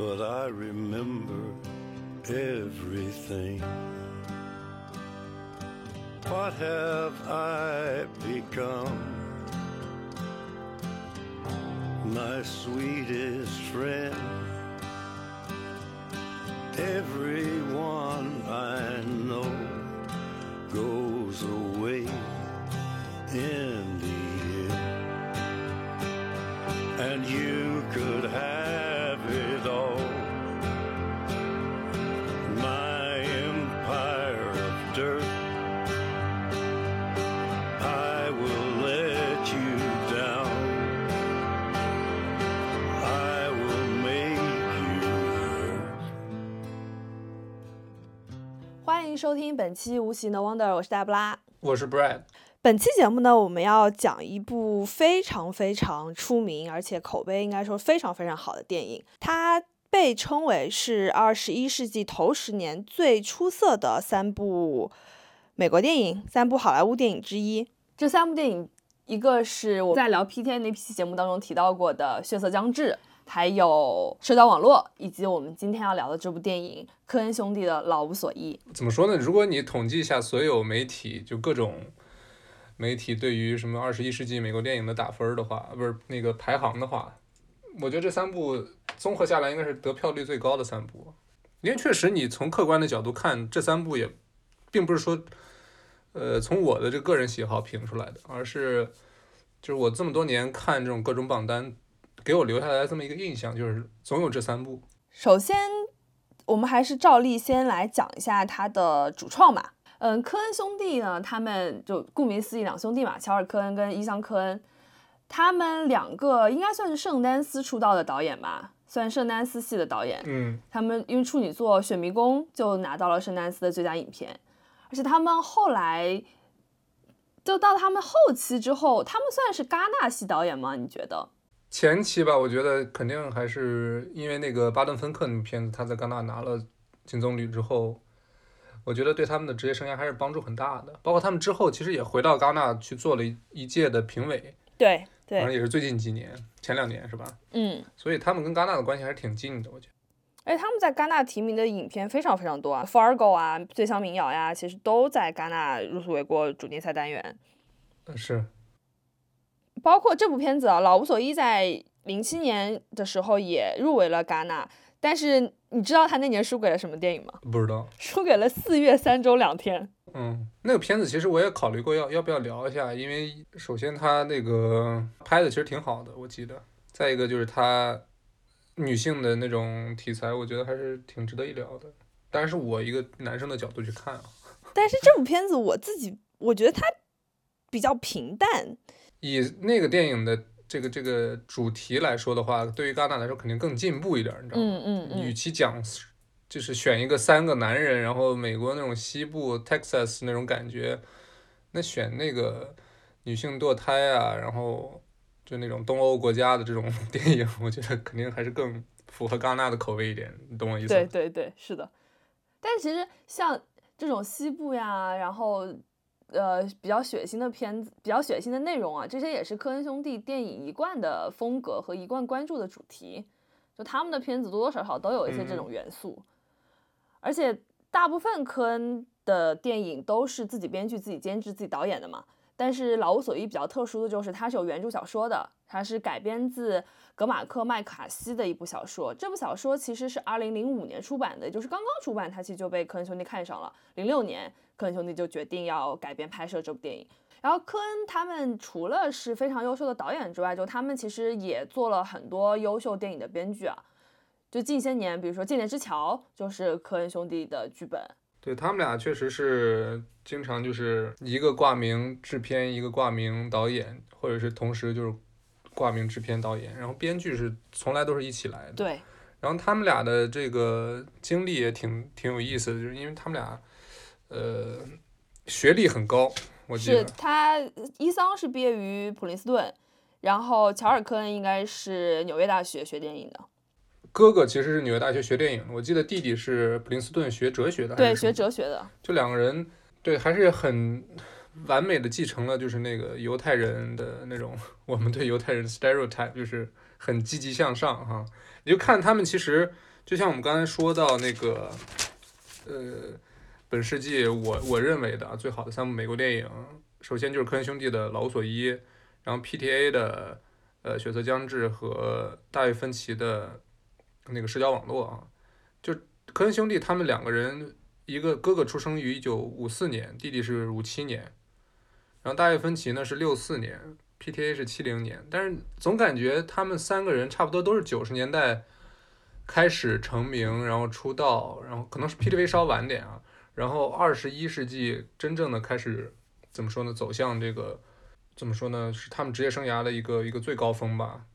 but I remember everything. What have I become? My sweetest friend. Everyone I know goes away in the 收听本期无形的 Wonder，我是大布拉。我是 Brad，本期节目呢，我们要讲一部非常非常出名，而且口碑应该说非常非常好的电影。它被称为是二十一世纪头十年最出色的三部美国电影，三部好莱坞电影之一。这三部电影，一个是我在聊 PTA 那期节目当中提到过的《血色将至》，还有社交网络，以及我们今天要聊的这部电影科恩兄弟的《老无所依》。怎么说呢？如果你统计一下所有媒体，就各种媒体对于什么二十一世纪美国电影的打分的话，不是那个排行的话，我觉得这三部综合下来应该是得票率最高的三部。因为确实，你从客观的角度看，这三部也并不是说，呃，从我的这个人喜好评出来的，而是就是我这么多年看这种各种榜单，给我留下来的这么一个印象，就是总有这三部。首先，我们还是照例先来讲一下他的主创吧。嗯，科恩兄弟呢，他们就顾名思义两兄弟嘛，乔尔·科恩跟伊桑·科恩，他们两个应该算是圣丹斯出道的导演吧，算圣丹斯系的导演。嗯，他们因为处女作《雪迷宫》就拿到了圣丹斯的最佳影片，而且他们后来就到他们后期之后，他们算是戛纳系导演吗？你觉得？前期吧，我觉得肯定还是因为那个巴顿芬克那部片子，他在戛纳拿了金棕榈之后，我觉得对他们的职业生涯还是帮助很大的。包括他们之后其实也回到戛纳去做了一一届的评委，对反正对，也是最近几年，前两年是吧？嗯。所以他们跟戛纳的关系还是挺近的，我觉得。而且他们在戛纳提名的影片非常非常多啊，Fargo 啊，《最强民谣》呀，其实都在戛纳入围过主竞赛单元。嗯是，包括这部片子啊，《老无所依》在零七年的时候也入围了戛纳，但是你知道他那年输给了什么电影吗？不知道。输给了《四月三周两天》。嗯，那个片子其实我也考虑过要要不要聊一下，因为首先他那个拍的其实挺好的，我记得。再一个就是他女性的那种题材，我觉得还是挺值得一聊的。当然是我一个男生的角度去看啊。但是这部片子我自己我觉得它比较平淡，以那个电影的这个这个主题来说的话，对于戛纳来说肯定更进步一点，你知道吗？嗯嗯与嗯，其讲就是选一个三个男人，然后美国那种西部 Texas 那种感觉，那选那个女性堕胎啊，然后就那种东欧国家的这种 电影，我觉得肯定还是更符合戛纳的口味一点，你懂我意思吗？对对对，是的。但其实像这种西部呀，然后呃比较血腥的片子，比较血腥的内容啊，这些也是科恩兄弟电影一贯的风格和一贯关注的主题。就他们的片子多多少少都有一些这嗯种元素，而且大部分科恩的电影都是自己编剧、自己监制、自己导演的嘛。但是《老无所依》比较特殊的就是它是有原著小说的，它是改编自格马克·麦卡锡的一部小说。这部小说其实是2005年出版的，就是刚刚出版，它其实就被科恩兄弟看上了。零六年，科恩兄弟就决定要改编拍摄这部电影。然后科恩他们除了是非常优秀的导演之外，就他们其实也做了很多优秀电影的编剧啊。就近些年，比如说《间谍之桥》就是科恩兄弟的剧本，对他们俩确实是经常就是一个挂名制片，一个挂名导演，或者是同时就是挂名制片导演，然后编剧是从来都是一起来的。对，然后他们俩的这个经历也挺挺有意思的，就是因为他们俩，呃，学历很高，我记是得。他伊桑是毕业于普林斯顿，然后乔尔·科恩应该是纽约大学学电影的，哥哥其实是纽约大学学电影的，我记得弟弟是普林斯顿学哲学的，还对，学哲学的，就两个人，对，还是很完美的继承了就是那个犹太人的那种 我们对犹太人的 stereotype，就是很积极向上哈。你就看他们其实就像我们刚才说到那个，呃，本世纪我我认为的啊最好的三部美国电影，首先就是科恩兄弟的《老无所依》，然后 PTA 的呃《血色将至》和大卫芬奇的那个社交网络啊，就科恩兄弟他们两个人，一个哥哥出生于一九五四年，弟弟是五七年，然后大卫芬奇呢是六四年，PTA 是七零年，但是总感觉他们三个人差不多都是九十年代开始成名，然后出道，然后可能是 PTA 稍晚点啊，然后二十一世纪真正的开始怎么说呢，走向这个怎么说呢，是他们职业生涯的一个一个最高峰吧。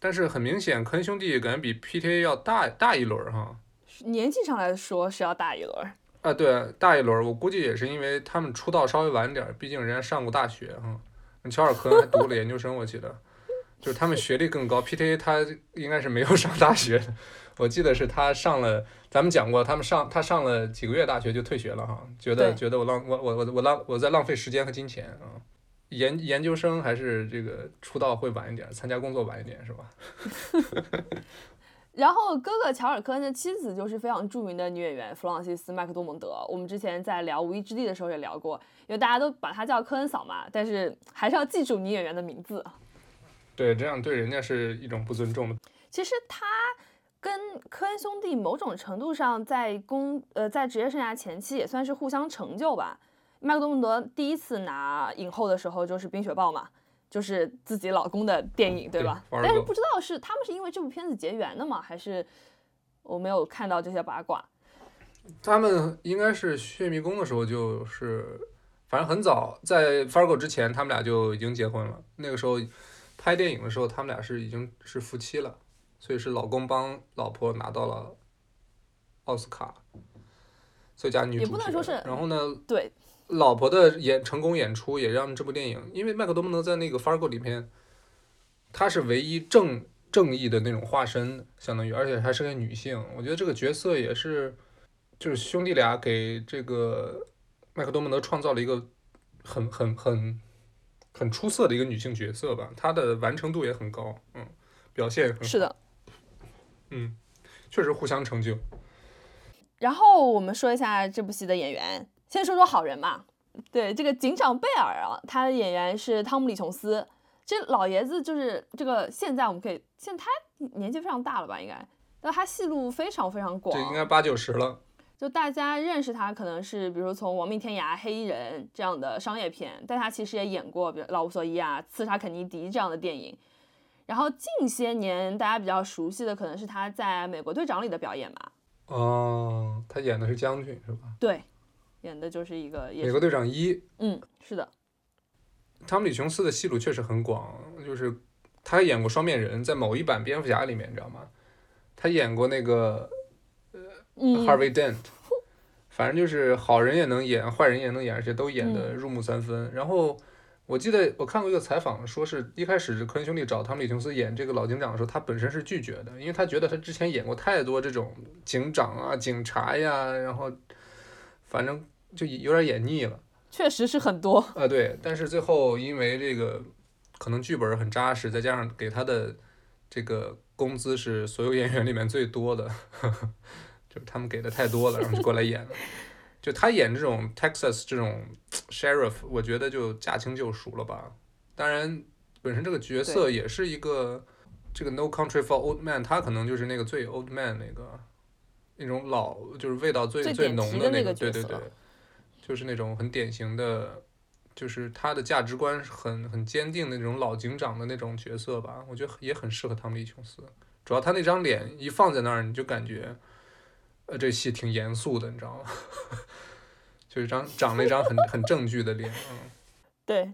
但是很明显，科恩兄弟感觉比 PTA 要大大一轮儿哈。年纪上来说是要大一轮儿。啊，对，大一轮儿，我估计也是因为他们出道稍微晚点儿，毕竟人家上过大学哈。乔尔科恩还读了 研究生，我记得，就是他们学历更高。PTA 他应该是没有上大学的，我记得是他上了，咱们讲过，他们上他上了几个月大学就退学了哈，觉得觉得我浪我我我我浪我在浪费时间和金钱啊。研研究生还是这个出道会晚一点，参加工作晚一点是吧？然后哥哥乔尔科恩的妻子就是非常著名的女演员弗朗西斯麦克多蒙德。我们之前在聊《无依之地》的时候也聊过，因为大家都把她叫科恩嫂嘛，但是还是要记住女演员的名字。对，这样对人家是一种不尊重的。其实他跟科恩兄弟某种程度上在工呃在职业生涯前期也算是互相成就吧。麦克多蒙德第一次拿影后的时候就是《冰雪暴》嘛，就是自己老公的电影，对吧？对但是不知道是他们是因为这部片子结缘的吗？还是我没有看到这些八卦？他们应该是《血迷宫》的时候就是，反正很早，在 Fargo 之前，他们俩就已经结婚了。那个时候拍电影的时候，他们俩是已经是夫妻了，所以是老公帮老婆拿到了奥斯卡最佳女主角。不能说是然后呢，对，老婆的演成功演出也让这部电影，因为麦克多蒙德在那个 Fargo 里面，她是唯一正正义的那种化身，相当于，而且还是个女性。我觉得这个角色也是，就是兄弟俩给这个麦克多蒙德创造了一个很很很很出色的一个女性角色吧，她的完成度也很高，嗯，表现也很好，是的。嗯，确实互相成就。然后我们说一下这部戏的演员，先说说好人嘛。对，这个警长贝尔啊，他的演员是汤姆·李琼斯。这老爷子就是这个，现在我们可以，现在他年纪非常大了吧，应该，但他戏路非常非常广这。应该八九十了，就大家认识他，可能是比如从《亡命天涯》《黑衣人》这样的商业片，但他其实也演过，比如《老无所依》啊，《刺杀肯尼迪》这样的电影。然后近些年大家比较熟悉的，可能是他在《美国队长》里的表演吧。哦，他演的是将军是吧？对，演的就是一个是美国队长一，嗯，是的，汤姆·李琼斯的戏路确实很广，就是他演过双面人，在某一版蝙蝠侠里面，你知道吗？他演过那个嗯，Harvey Dent，反正就是好人也能演，坏人也能演，而且都演得入木三分。然后我记得我看过一个采访，说是一开始科恩兄弟找汤姆·李琼斯演这个老警长的时候，他本身是拒绝的，因为他觉得他之前演过太多这种警长啊、警察呀，然后反正就有点演腻了。确实是很多。啊，对，但是最后因为这个可能剧本很扎实，再加上给他的这个工资是所有演员里面最多的，就是他们给的太多了，然后就过来演了。就他演这种 Texas 这种 sheriff，我觉得就驾轻就熟了吧。当然，本身这个角色也是一个这个 No Country for Old Man，他可能就是那个最 old man 那个那种老，就是味道最最浓的那个，对对对，就是那种很典型的，就是他的价值观很很坚定的那种老警长的那种角色吧，我觉得也很适合汤姆·李琼斯。主要他那张脸一放在那儿，你就感觉，呃，这戏挺严肃的，你知道吗？就是张长了一张很很正剧的脸，嗯。对，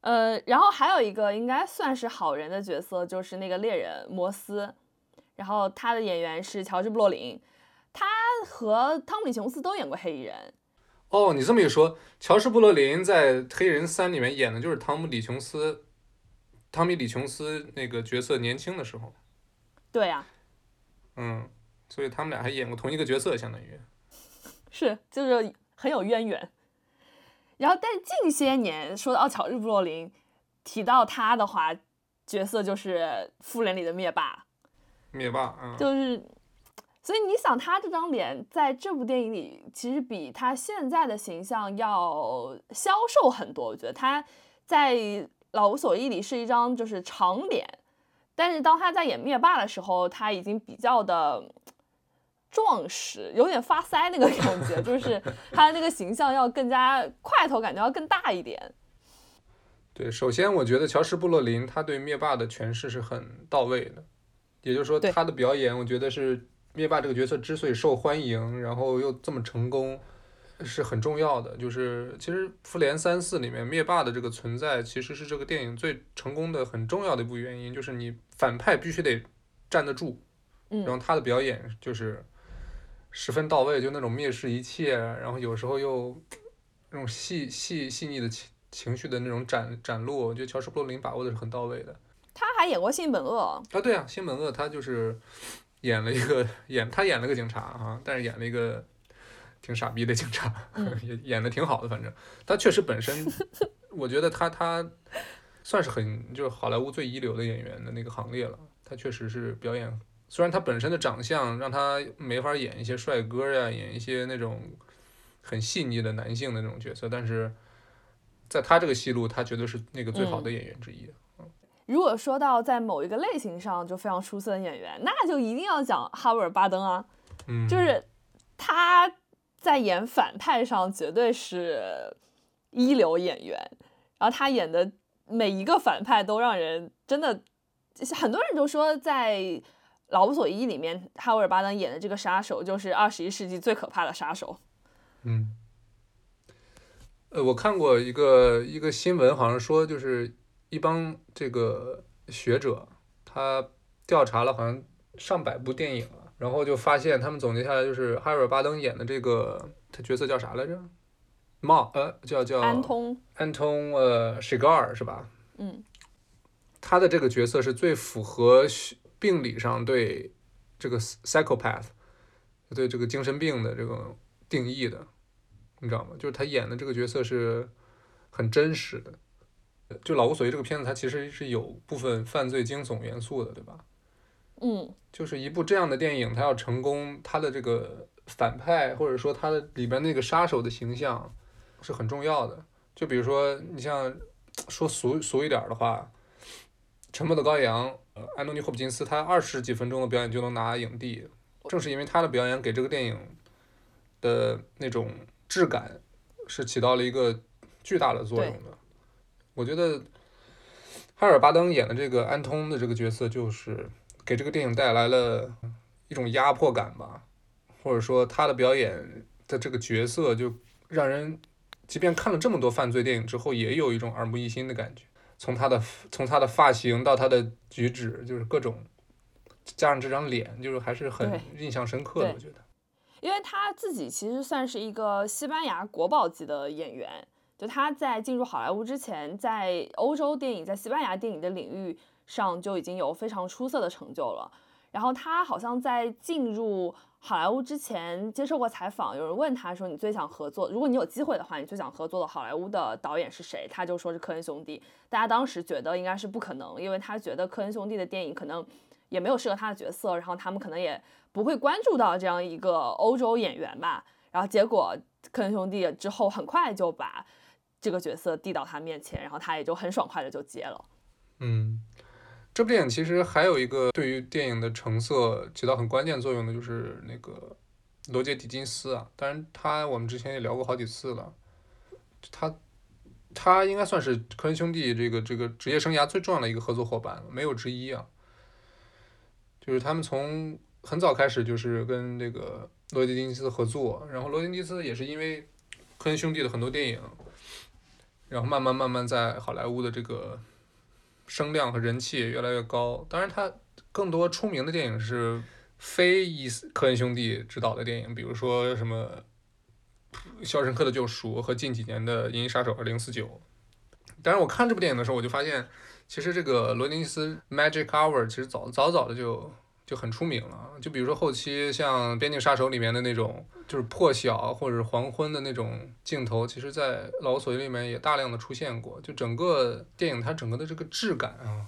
呃，然后还有一个应该算是好人的角色，就是那个猎人摩斯，然后他的演员是乔治·布洛林，他和汤姆·李琼斯都演过黑衣人。哦，你这么一说，乔什·布洛林在《黑人三》里面演的就是汤姆·李琼斯，汤米·李琼斯那个角色年轻的时候，对呀、嗯，所以他们俩还演过同一个角色，相当于。是，就是很有渊源。然后，但近些年说到乔治·布洛林，提到他的话，角色就是复联里的灭霸，灭霸啊，就是，所以你想他这张脸在这部电影里，其实比他现在的形象要消瘦很多。我觉得他在《老无所依》里是一张就是长脸，但是当他在演灭霸的时候，他已经比较的壮实，有点发腮那个感觉，就是 他的那个形象要更加块头，感觉要更大一点。对，首先我觉得乔什·布洛林他对灭霸的诠释是很到位的，也就是说他的表演，我觉得是灭霸这个角色之所以受欢迎，然后又这么成功，是很重要的。就是其实《复联三四》里面灭霸的这个存在，其实是这个电影最成功的很重要的一部原因，就是你反派必须得站得住，嗯然后他的表演就是十分到位，就那种蔑视一切，然后有时候又那种细细细腻的情情绪的那种展展露，我觉得乔什·布洛林把握的是很到位的。他还演过《性本恶啊，对啊，新本恶他就是演了一个 演他演了个警察啊，但是演了一个挺傻逼的警察，嗯。也演的挺好的，反正。他确实本身，我觉得他他算是很就是好莱坞最一流的演员的那个行列了，他确实是表演，虽然他本身的长相让他没法演一些帅哥呀，演一些那种很细腻的男性的那种角色，但是在他这个戏路，他绝对是那个最好的演员之一。如果说到在某一个类型上就非常出色的演员，那就一定要讲哈维尔·巴登啊，嗯，就是他在演反派上绝对是一流演员，然后他演的每一个反派都让人真的，很多人都说在《老无所依》里面，哈维尔·巴登演的这个杀手就是二十一世纪最可怕的杀手。嗯，呃，我看过一个一个新闻，好像说就是一帮这个学者，他调查了好像上百部电影了，然后就发现他们总结下来就是哈维尔·巴登演的这个他角色叫啥来着？茂呃叫叫安通，安通呃 Shigar 是吧？嗯，他的这个角色是最符合学病理上对这个 psychopath 对这个精神病的这个定义的，你知道吗？就是他演的这个角色是很真实的。就《老无所依》这个片子，它其实是有部分犯罪惊悚元素的，对吧？嗯，就是一部这样的电影，它要成功，它的这个反派或者说它的里边那个杀手的形象是很重要的。就比如说，你像说俗俗一点的话，《沉默的羔羊》，呃，安东尼·霍普金斯他二十几分钟的表演就能拿影帝，正是因为他的表演给这个电影的那种质感是起到了一个巨大的作用的。我觉得哈尔巴登演的这个安通的这个角色，就是给这个电影带来了一种压迫感吧，或者说他的表演的这个角色，就让人即便看了这么多犯罪电影之后，也有一种耳目一新的感觉。从他的从他的发型到他的举止，就是各种加上这张脸，就是还是很印象深刻的。我觉得，因为他自己其实算是一个西班牙国宝级的演员，就他在进入好莱坞之前，在欧洲电影、在西班牙电影的领域上就已经有非常出色的成就了。然后他好像在进入好莱坞之前接受过采访，有人问他说：“你最想合作？如果你有机会的话，你最想合作的好莱坞的导演是谁？”他就说是科恩兄弟。大家当时觉得应该是不可能，因为他觉得科恩兄弟的电影可能也没有适合他的角色，然后他们可能也不会关注到这样一个欧洲演员吧。然后结果科恩兄弟之后很快就把这个角色递到他面前，然后他也就很爽快的就接了。嗯，这部电影其实还有一个对于电影的成色起到很关键作用的，就是那个罗杰·狄金斯啊。当然，他我们之前也聊过好几次了，他他应该算是科恩兄弟这个这个职业生涯最重要的一个合作伙伴，没有之一啊。就是他们从很早开始就是跟这个罗杰·狄金斯合作，然后罗杰·狄金斯也是因为科恩兄弟的很多电影，然后慢慢慢慢在好莱坞的这个声量和人气也越来越高。当然，他更多出名的电影是非伊斯科恩兄弟执导的电影，比如说什么《肖申克的救赎》和近几年的《银翼杀手二零四九》。当然，我看这部电影的时候，我就发现，其实这个罗尼斯 Magic Hour 其实早早早的就就很出名了。就比如说后期像《边境杀手》里面的那种就是破晓或者黄昏的那种镜头，其实在《老无所》里面也大量的出现过。就整个电影它整个的这个质感啊，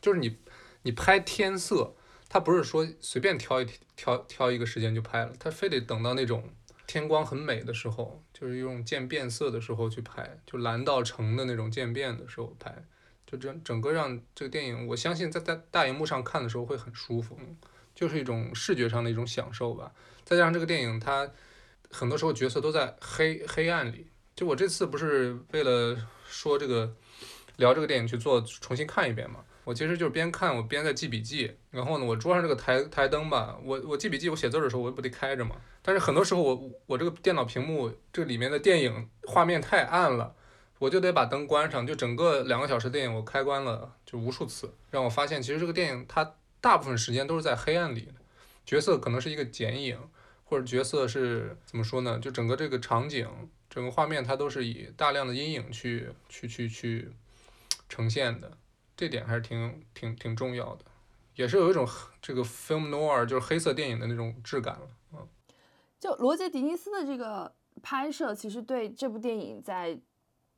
就是你你拍天色，它不是说随便挑一挑挑一个时间就拍了，它非得等到那种天光很美的时候，就是用渐变色的时候去拍，就蓝到橙的那种渐变的时候拍，就整整个让这个电影，我相信在在大荧幕上看的时候会很舒服，就是一种视觉上的一种享受吧。再加上这个电影它很多时候角色都在黑黑暗里，就我这次不是为了说这个聊这个电影去做重新看一遍嘛。我其实就是边看我边在记笔记，然后呢，我桌上这个台台灯吧，我我记笔记我写字的时候我也不得开着嘛。但是很多时候我我这个电脑屏幕这里面的电影画面太暗了，我就得把灯关上。就整个两个小时电影我开关了就无数次，让我发现其实这个电影它大部分时间都是在黑暗里的，角色可能是一个剪影，或者角色是怎么说呢？就整个这个场景整个画面它都是以大量的阴影去去去去呈现的。这点还是挺挺挺重要的，也是有一种这个 film noir 就是黑色电影的那种质感了。嗯，就罗杰·狄尼斯的这个拍摄，其实对这部电影在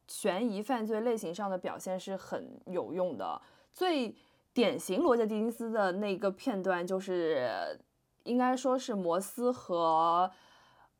悬疑犯罪类型上的表现是很有用的。最典型罗杰·狄金斯的那个片段，就是应该说是摩斯和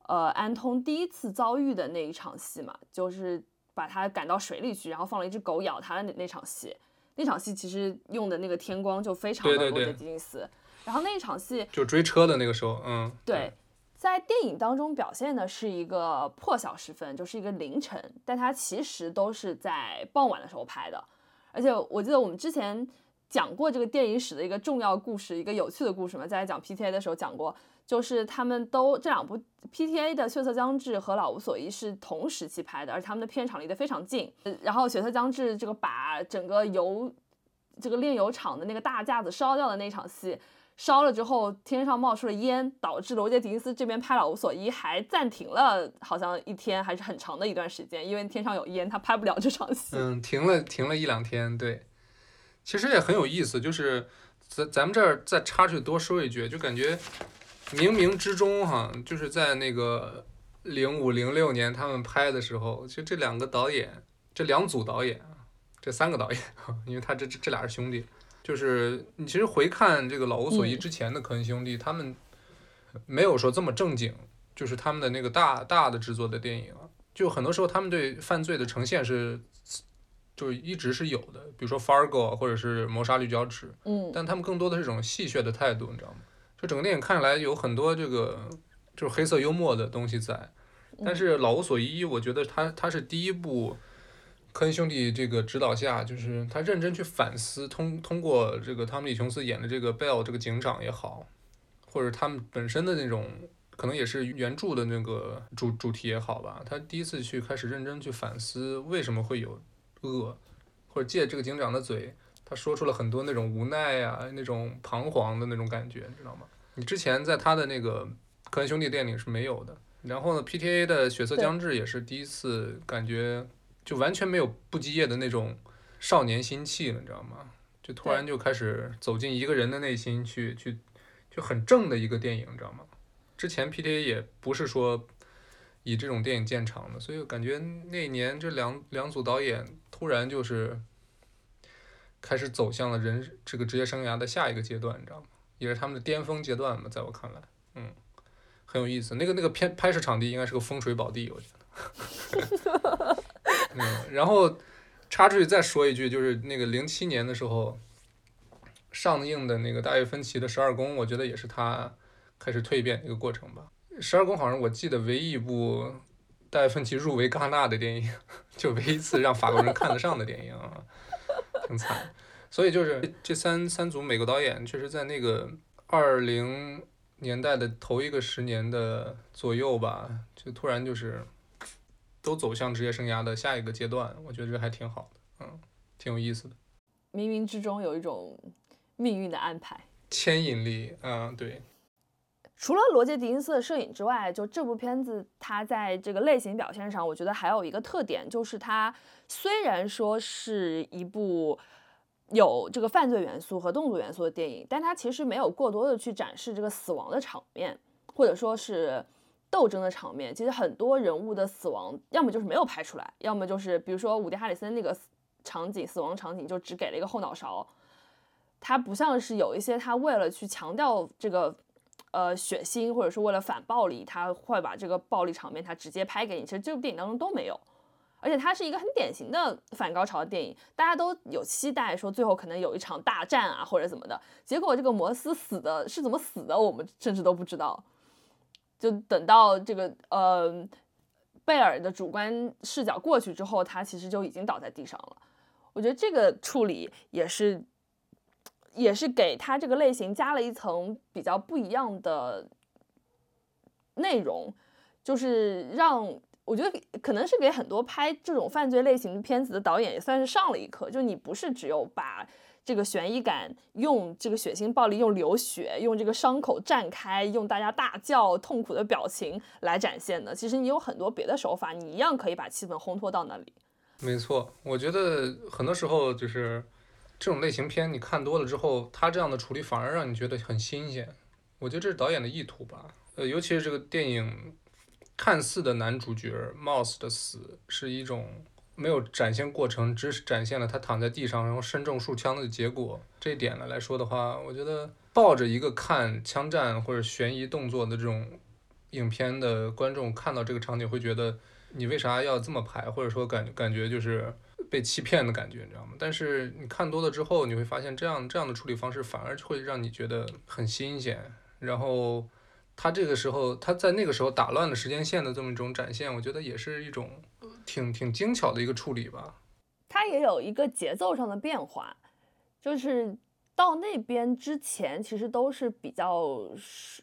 呃安通第一次遭遇的那一场戏嘛，就是把他赶到水里去，然后放了一只狗咬他的那那场戏。那场戏其实用的那个天光就非常的罗杰·狄金斯，然后那一场戏就追车的那个时候，嗯，对，在电影当中表现的是一个破晓时分，就是一个凌晨，但它其实都是在傍晚的时候拍的，而且我记得我们之前讲过这个电影史的一个重要故事，一个有趣的故事嘛，在讲 PTA 的时候讲过。就是他们都这两部 PTA 的《血色将至》和《老无所依》是同时期拍的，而且他们的片场离得非常近。然后《血色将至》这个把整个油这个炼油厂的那个大架子烧掉的那场戏，烧了之后天上冒出了烟，导致罗杰·狄尼斯这边拍《老无所依》还暂停了，好像一天还是很长的一段时间，因为天上有烟，他拍不了这场戏。嗯，停了停了一两天。对，其实也很有意思，就是咱咱们这儿再插去多说一句，就感觉。冥冥之中，哈，就是在那个零五零六年他们拍的时候，就这两个导演，这两组导演，这三个导演，因为他这这这俩是兄弟，就是你其实回看这个《老无所依》之前的科恩兄弟，他们没有说这么正经，就是他们的那个大大的制作的电影，就很多时候他们对犯罪的呈现是，就一直是有的，比如说《Fargo》或者是《谋杀绿脚趾》，嗯，但他们更多的是一种戏谑的态度，你知道吗？就整个电影看起来有很多这个就是黑色幽默的东西在，但是《老无所依》我觉得他他是第一部科恩兄弟这个指导下，就是他认真去反思，通通过这个汤姆·李·琼斯演的这个 Bell 这个警长也好，或者他们本身的那种可能也是原著的那个主主题也好吧，他第一次去开始认真去反思为什么会有恶，或者借这个警长的嘴。他说出了很多那种无奈啊，那种彷徨的那种感觉，你知道吗？你之前在他的那个科恩兄弟电影是没有的。然后呢，P.T.A. 的《血色将至》也是第一次感觉就完全没有不羁夜的那种少年心气了，你知道吗？就突然就开始走进一个人的内心去去，就很正的一个电影，你知道吗？之前 P.T.A. 也不是说以这种电影见长的，所以感觉那年这两两组导演突然就是。开始走向了人这个职业生涯的下一个阶段，你知道吗？也是他们的巅峰阶段嘛，在我看来，嗯，很有意思。那个那个片拍摄场地应该是个风水宝地，我觉得。嗯，然后插出去再说一句，就是那个零七年的时候上映的那个大卫芬奇的《十二宫》，我觉得也是他开始蜕变的一个过程吧。《十二宫》好像我记得唯一一部大卫芬奇入围戛纳的电影，就唯一一次让法国人看得上的电影啊。挺惨，所以就是这三三组美国导演，确实在那个二零年代的头一个十年的左右吧，就突然就是都走向职业生涯的下一个阶段，我觉得这还挺好的，嗯，挺有意思的。冥冥之中有一种命运的安排，牵引力，嗯，对。除了罗杰·狄金斯的摄影之外，就这部片子，它在这个类型表现上，我觉得还有一个特点，就是它虽然说是一部有这个犯罪元素和动作元素的电影，但它其实没有过多的去展示这个死亡的场面，或者说是斗争的场面。其实很多人物的死亡，要么就是没有拍出来，要么就是比如说伍迪·哈里森那个场景，死亡场景就只给了一个后脑勺。他不像是有一些他为了去强调这个呃血腥，或者是为了反暴力，他会把这个暴力场面他直接拍给你。其实这部电影当中都没有，而且它是一个很典型的反高潮的电影，大家都有期待说最后可能有一场大战啊或者怎么的，结果这个摩斯死的是怎么死的，我们甚至都不知道。就等到这个呃贝尔的主观视角过去之后，他其实就已经倒在地上了。我觉得这个处理也是，也是给他这个类型加了一层比较不一样的内容，就是让我觉得可能是给很多拍这种犯罪类型片子的导演也算是上了一课，就你不是只有把这个悬疑感用这个血腥暴力、用流血、用这个伤口绽开、用大家大叫痛苦的表情来展现的，其实你有很多别的手法，你一样可以把气氛烘托到那里。没错，我觉得很多时候就是这种类型片，你看多了之后，他这样的处理反而让你觉得很新鲜。我觉得这是导演的意图吧。呃，尤其是这个电影看似的男主角 Mouse 的死，是一种没有展现过程，只是展现了他躺在地上然后身中数枪的结果。这一点呢来说的话，我觉得抱着一个看枪战或者悬疑动作的这种影片的观众看到这个场景会觉得。你为啥要这么拍？或者说感感觉就是被欺骗的感觉，你知道吗？但是你看多了之后，你会发现这样这样的处理方式反而会让你觉得很新鲜。然后他这个时候他在那个时候打乱了时间线的这么一种展现，我觉得也是一种挺挺精巧的一个处理吧。它也有一个节奏上的变化，就是到那边之前其实都是比较是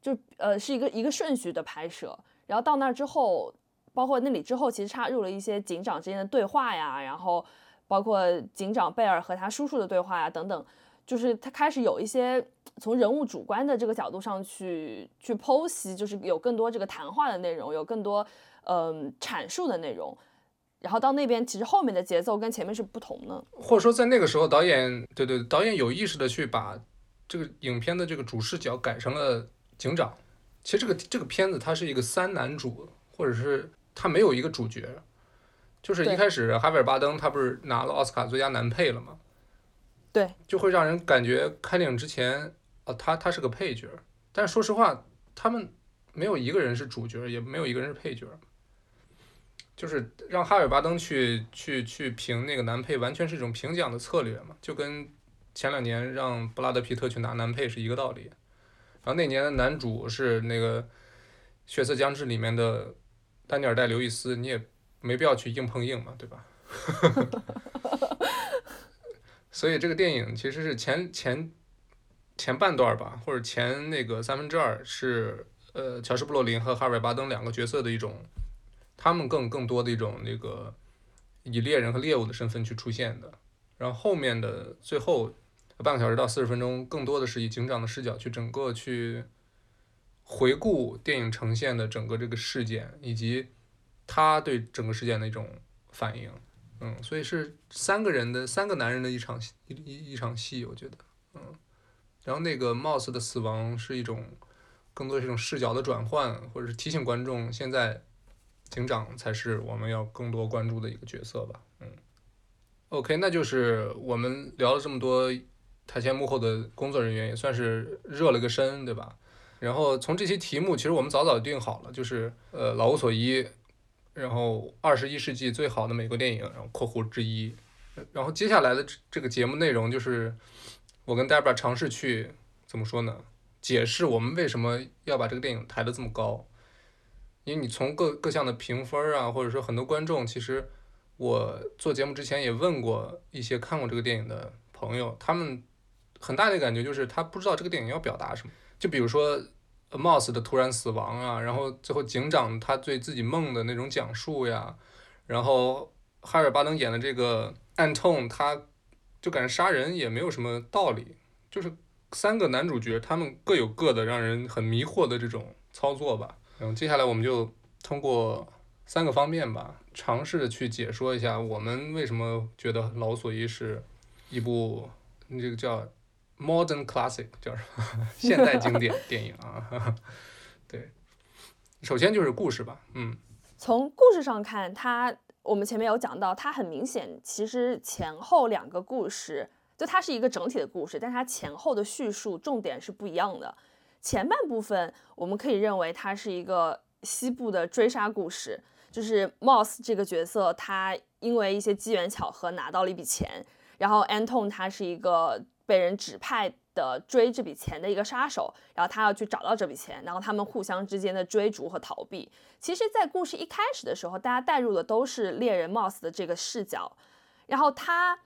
就呃是一个一个顺序的拍摄，然后到那之后。包括那里之后，其实插入了一些警长之间的对话呀，然后包括警长贝尔和他叔叔的对话呀等等，就是他开始有一些从人物主观的这个角度上去去剖析，就是有更多这个谈话的内容，有更多嗯阐述的内容。然后到那边，其实后面的节奏跟前面是不同的，或者说在那个时候，导演对对导演有意识的去把这个影片的这个主视角改成了警长。其实这个这个片子它是一个三男主，或者是。他没有一个主角，就是一开始哈维尔巴登他不是拿了奥斯卡最佳男配了吗？对，就会让人感觉开电影之前，哦，他他是个配角，但说实话，他们没有一个人是主角，也没有一个人是配角，就是让哈尔巴登去去去评那个男配，完全是一种评奖的策略嘛，就跟前两年让布拉德皮特去拿男配是一个道理。然后那年的男主是那个《血色将至》里面的。丹尼尔戴刘易斯，你也没必要去硬碰硬嘛，对吧？所以这个电影其实是前前前半段吧，或者前那个三分之二是呃乔什布洛林和哈维巴登两个角色的一种，他们更更多的一种那个以猎人和猎物的身份去出现的，然后后面的最后半个小时到四十分钟，更多的是以警长的视角去整个去。回顾电影呈现的整个这个事件，以及他对整个事件的一种反应，嗯，所以是三个人的三个男人的一场一一一场戏，我觉得，嗯，然后那个 Mouse 的死亡是一种更多是一种视角的转换，或者是提醒观众，现在警长才是我们要更多关注的一个角色吧，嗯，OK，那就是我们聊了这么多台前幕后的工作人员，也算是热了个身，对吧？然后从这些题目，其实我们早早定好了，就是呃老无所依，然后二十一世纪最好的美国电影，然后括弧之一，然后接下来的这这个节目内容就是我跟 Debra 尝试去怎么说呢？解释我们为什么要把这个电影抬得这么高，因为你从各各项的评分啊，或者说很多观众，其实我做节目之前也问过一些看过这个电影的朋友，他们很大的感觉就是他不知道这个电影要表达什么。就比如说，Mouse 的突然死亡啊，然后最后警长他对自己梦的那种讲述呀，然后哈尔巴登演的这个 Anton，他就感觉杀人也没有什么道理，就是三个男主角他们各有各的让人很迷惑的这种操作吧。然后接下来我们就通过三个方面吧，尝试着去解说一下我们为什么觉得《老索伊》是一部这个叫。Modern classic 叫什么？现代经典电影啊，对，首先就是故事吧，嗯，从故事上看，它我们前面有讲到，它很明显，其实前后两个故事就它是一个整体的故事，但它前后的叙述重点是不一样的。前半部分我们可以认为它是一个西部的追杀故事，就是 Moss 这个角色，他因为一些机缘巧合拿到了一笔钱，然后 Anton 他是一个被人指派的追这笔钱的一个杀手，然后他要去找到这笔钱，然后他们互相之间的追逐和逃避。其实，在故事一开始的时候，大家带入的都是猎人 Moss 的这个视角，然后他，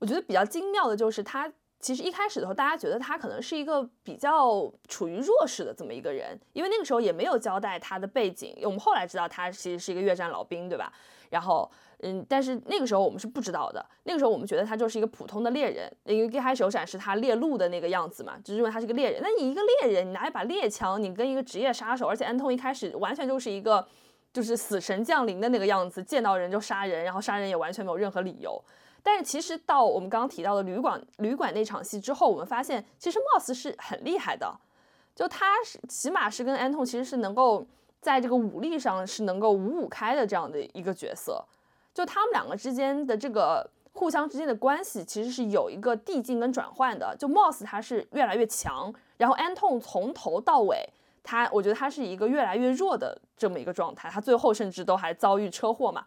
我觉得比较精妙的就是他。其实一开始的时候，大家觉得他可能是一个比较处于弱势的这么一个人，因为那个时候也没有交代他的背景。我们后来知道他其实是一个越战老兵，对吧？然后，嗯，但是那个时候我们是不知道的。那个时候我们觉得他就是一个普通的猎人，因为一开始有展示他猎鹿的那个样子嘛，就认为他是个猎人。那你一个猎人，你拿一把猎枪，你跟一个职业杀手，而且安通一开始完全就是一个就是死神降临的那个样子，见到人就杀人，然后杀人也完全没有任何理由。但是其实到我们刚刚提到的旅馆旅馆那场戏之后，我们发现其实 Moss 是很厉害的，就他是起码是跟 Anton 其实是能够在这个武力上是能够五五开的这样的一个角色，就他们两个之间的这个互相之间的关系其实是有一个递进跟转换的，就 Moss 他是越来越强，然后 Anton 从头到尾他我觉得他是一个越来越弱的这么一个状态，他最后甚至都还遭遇车祸嘛。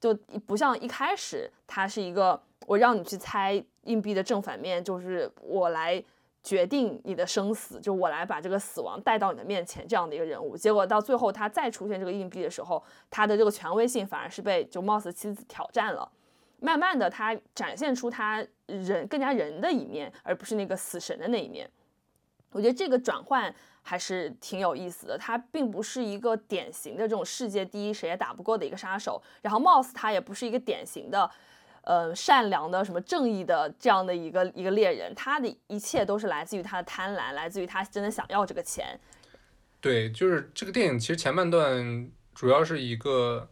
就不像一开始，他是一个我让你去猜硬币的正反面，就是我来决定你的生死，就我来把这个死亡带到你的面前这样的一个人物。结果到最后，他再出现这个硬币的时候，他的这个权威性反而是被就 Moss 妻子挑战了。慢慢的，他展现出他人更加人的一面，而不是那个死神的那一面。我觉得这个转换。还是挺有意思的，他并不是一个典型的这种世界第一谁也打不过的一个杀手，然后 Moss 他也不是一个典型的，呃，善良的什么正义的这样的一个一个猎人，他的一切都是来自于他的贪婪，来自于他真的想要这个钱。对，就是这个电影其实前半段主要是一个，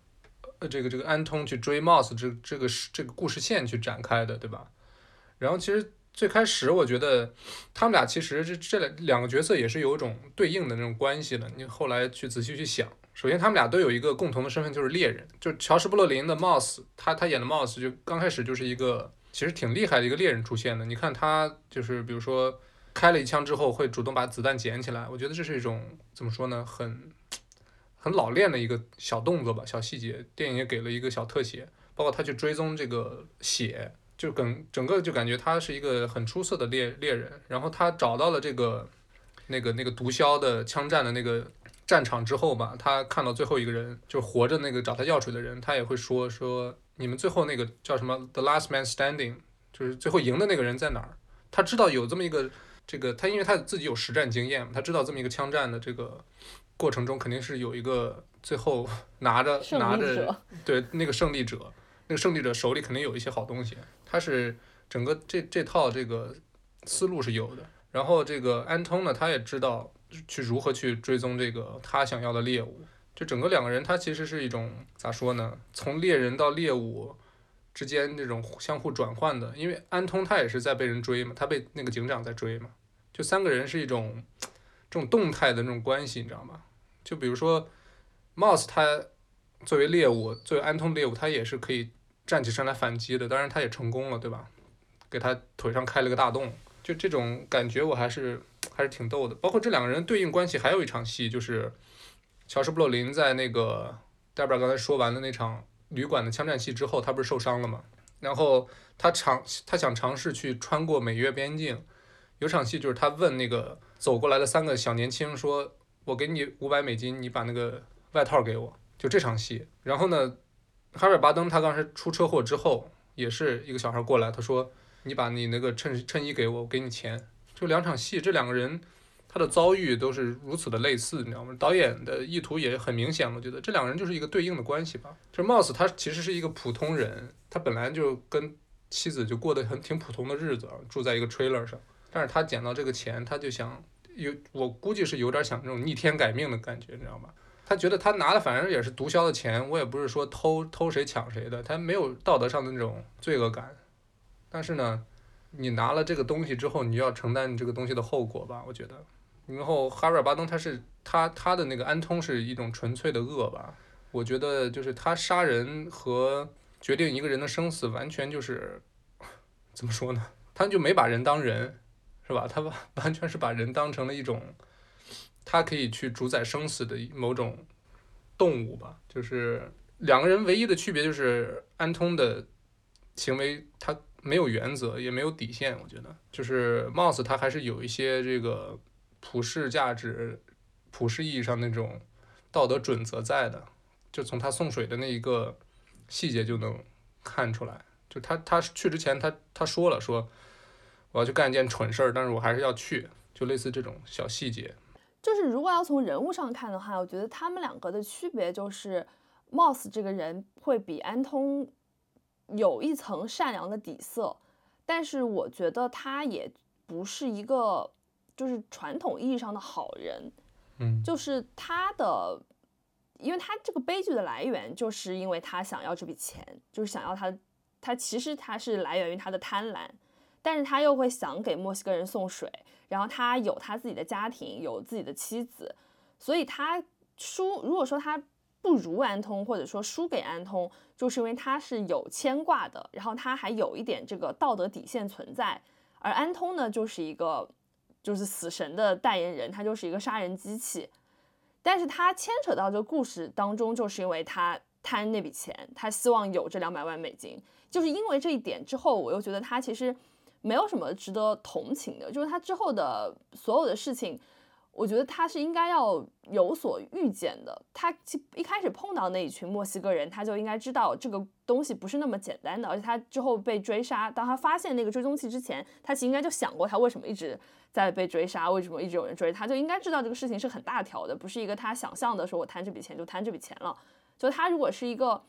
呃，这个这个安通去追 Moss 这这个这个故事线去展开的，对吧？然后其实。最开始我觉得他们俩其实这这两个角色也是有一种对应的那种关系的。你后来去仔细去想，首先他们俩都有一个共同的身份，就是猎人。就乔什·布洛林的 Moss，他他演的 Mouse 就刚开始就是一个其实挺厉害的一个猎人出现的。你看他就是比如说开了一枪之后会主动把子弹捡起来，我觉得这是一种怎么说呢，很很老练的一个小动作吧，小细节。电影也给了一个小特写，包括他去追踪这个血。就跟整个就感觉他是一个很出色的猎猎人，然后他找到了这个那个那个毒枭的枪战的那个战场之后吧，他看到最后一个人就活着那个找他要水的人，他也会说说你们最后那个叫什么 The Last Man Standing，就是最后赢的那个人在哪儿？他知道有这么一个这个他因为他自己有实战经验，他知道这么一个枪战的这个过程中肯定是有一个最后 拿着拿着对那个胜利者。那个胜利者手里肯定有一些好东西，他是整个这这套这个思路是有的。然后这个安通呢，他也知道去如何去追踪这个他想要的猎物。就整个两个人，他其实是一种咋说呢？从猎人到猎物之间这种相互转换的。因为安通他也是在被人追嘛，他被那个警长在追嘛。就三个人是一种这种动态的那种关系，你知道吗？就比如说 Mouse 他作为猎物，作为安通猎物，他也是可以。站起身来反击的，当然他也成功了，对吧？给他腿上开了个大洞，就这种感觉我还是还是挺逗的。包括这两个人对应关系，还有一场戏就是乔什·布洛林在那个戴尔刚才说完的那场旅馆的枪战戏之后，他不是受伤了吗？然后他尝他想尝试去穿过美越边境，有场戏就是他问那个走过来的三个小年轻说：“我给你五百美金，你把那个外套给我。”就这场戏，然后呢？哈尔巴登他当时出车祸之后，也是一个小孩过来，他说：“你把你那个衬衬衣给我，我给你钱。”就两场戏，这两个人他的遭遇都是如此的类似，你知道吗？导演的意图也很明显，我觉得这两个人就是一个对应的关系吧。就是 Moss 他其实是一个普通人，他本来就跟妻子就过得很挺普通的日子，住在一个 trailer 上，但是他捡到这个钱，他就想有，我估计是有点想那种逆天改命的感觉，你知道吗？他觉得他拿的反正也是毒枭的钱，我也不是说偷偷谁抢谁的，他没有道德上的那种罪恶感。但是呢，你拿了这个东西之后，你要承担你这个东西的后果吧？我觉得。然后哈维尔巴登他是他他的那个安通是一种纯粹的恶吧？我觉得就是他杀人和决定一个人的生死完全就是怎么说呢？他就没把人当人，是吧？他完完全是把人当成了一种，他可以去主宰生死的某种动物吧。就是两个人唯一的区别就是安通的行为，他没有原则，也没有底线。我觉得，就是 Mouse 他还是有一些这个普世价值、普世意义上那种道德准则在的。就从他送水的那一个细节就能看出来。就他他去之前，他他说了说我要去干一件蠢事儿，但是我还是要去，就类似这种小细节。就是如果要从人物上看的话，我觉得他们两个的区别就是，Moss 这个人会比安通有一层善良的底色，但是我觉得他也不是一个就是传统意义上的好人。嗯，就是他的，因为他这个悲剧的来源，就是因为他想要这笔钱，就是想要他。他其实他是来源于他的贪婪，但是他又会想给墨西哥人送水，然后他有他自己的家庭，有自己的妻子，所以他输。如果说他不如安通，或者说输给安通，就是因为他是有牵挂的，然后他还有一点这个道德底线存在。而安通呢，就是一个就是死神的代言人，他就是一个杀人机器。但是他牵扯到这个故事当中，就是因为他贪那笔钱，他希望有这两百万美金。就是因为这一点之后，我又觉得他其实没有什么值得同情的。就是他之后的所有的事情，我觉得他是应该要有所预见的。他一开始碰到那一群墨西哥人，他就应该知道这个东西不是那么简单的。而且他之后被追杀，当他发现那个追踪器之前，他其实应该就想过他为什么一直在被追杀，为什么一直有人追他，就应该知道这个事情是很大条的，不是一个他想象的说我贪这笔钱就贪这笔钱了。就他如果是一个。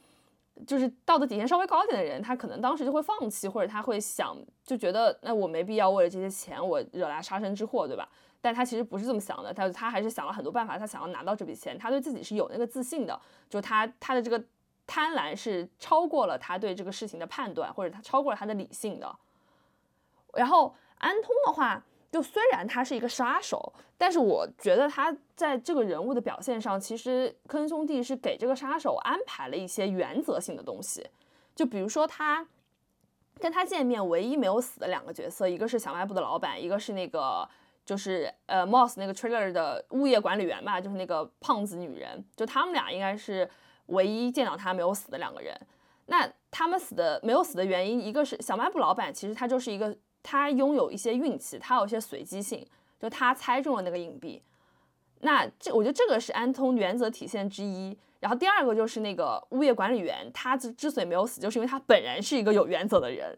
就是道德底线稍微高一点的人，他可能当时就会放弃，或者他会想，就觉得那我没必要为了这些钱我惹来杀身之祸，对吧？但他其实不是这么想的，他他还是想了很多办法，他想要拿到这笔钱，他对自己是有那个自信的，就他他的这个贪婪是超过了他对这个事情的判断，或者他超过了他的理性的。然后安通的话。就虽然他是一个杀手，但是我觉得他在这个人物的表现上，其实科恩兄弟是给这个杀手安排了一些原则性的东西。就比如说他跟他见面唯一没有死的两个角色，一个是小卖部的老板，一个是那个就是呃 Moss 那个 Trailer 的物业管理员吧，就是那个胖子女人。就他们俩应该是唯一见到他没有死的两个人。那他们死的没有死的原因，一个是小卖部老板，其实他就是一个。他拥有一些运气，他有一些随机性，就他猜中了那个硬币。那这我觉得这个是安通原则体现之一。然后第二个就是那个物业管理员，他之之所以没有死，就是因为他本人是一个有原则的人，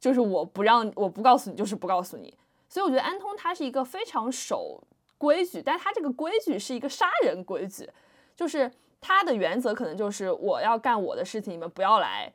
就是我不让我不告诉你，就是不告诉你。所以我觉得安通他是一个非常守规矩，但他这个规矩是一个杀人规矩，就是他的原则可能就是我要干我的事情，你们不要来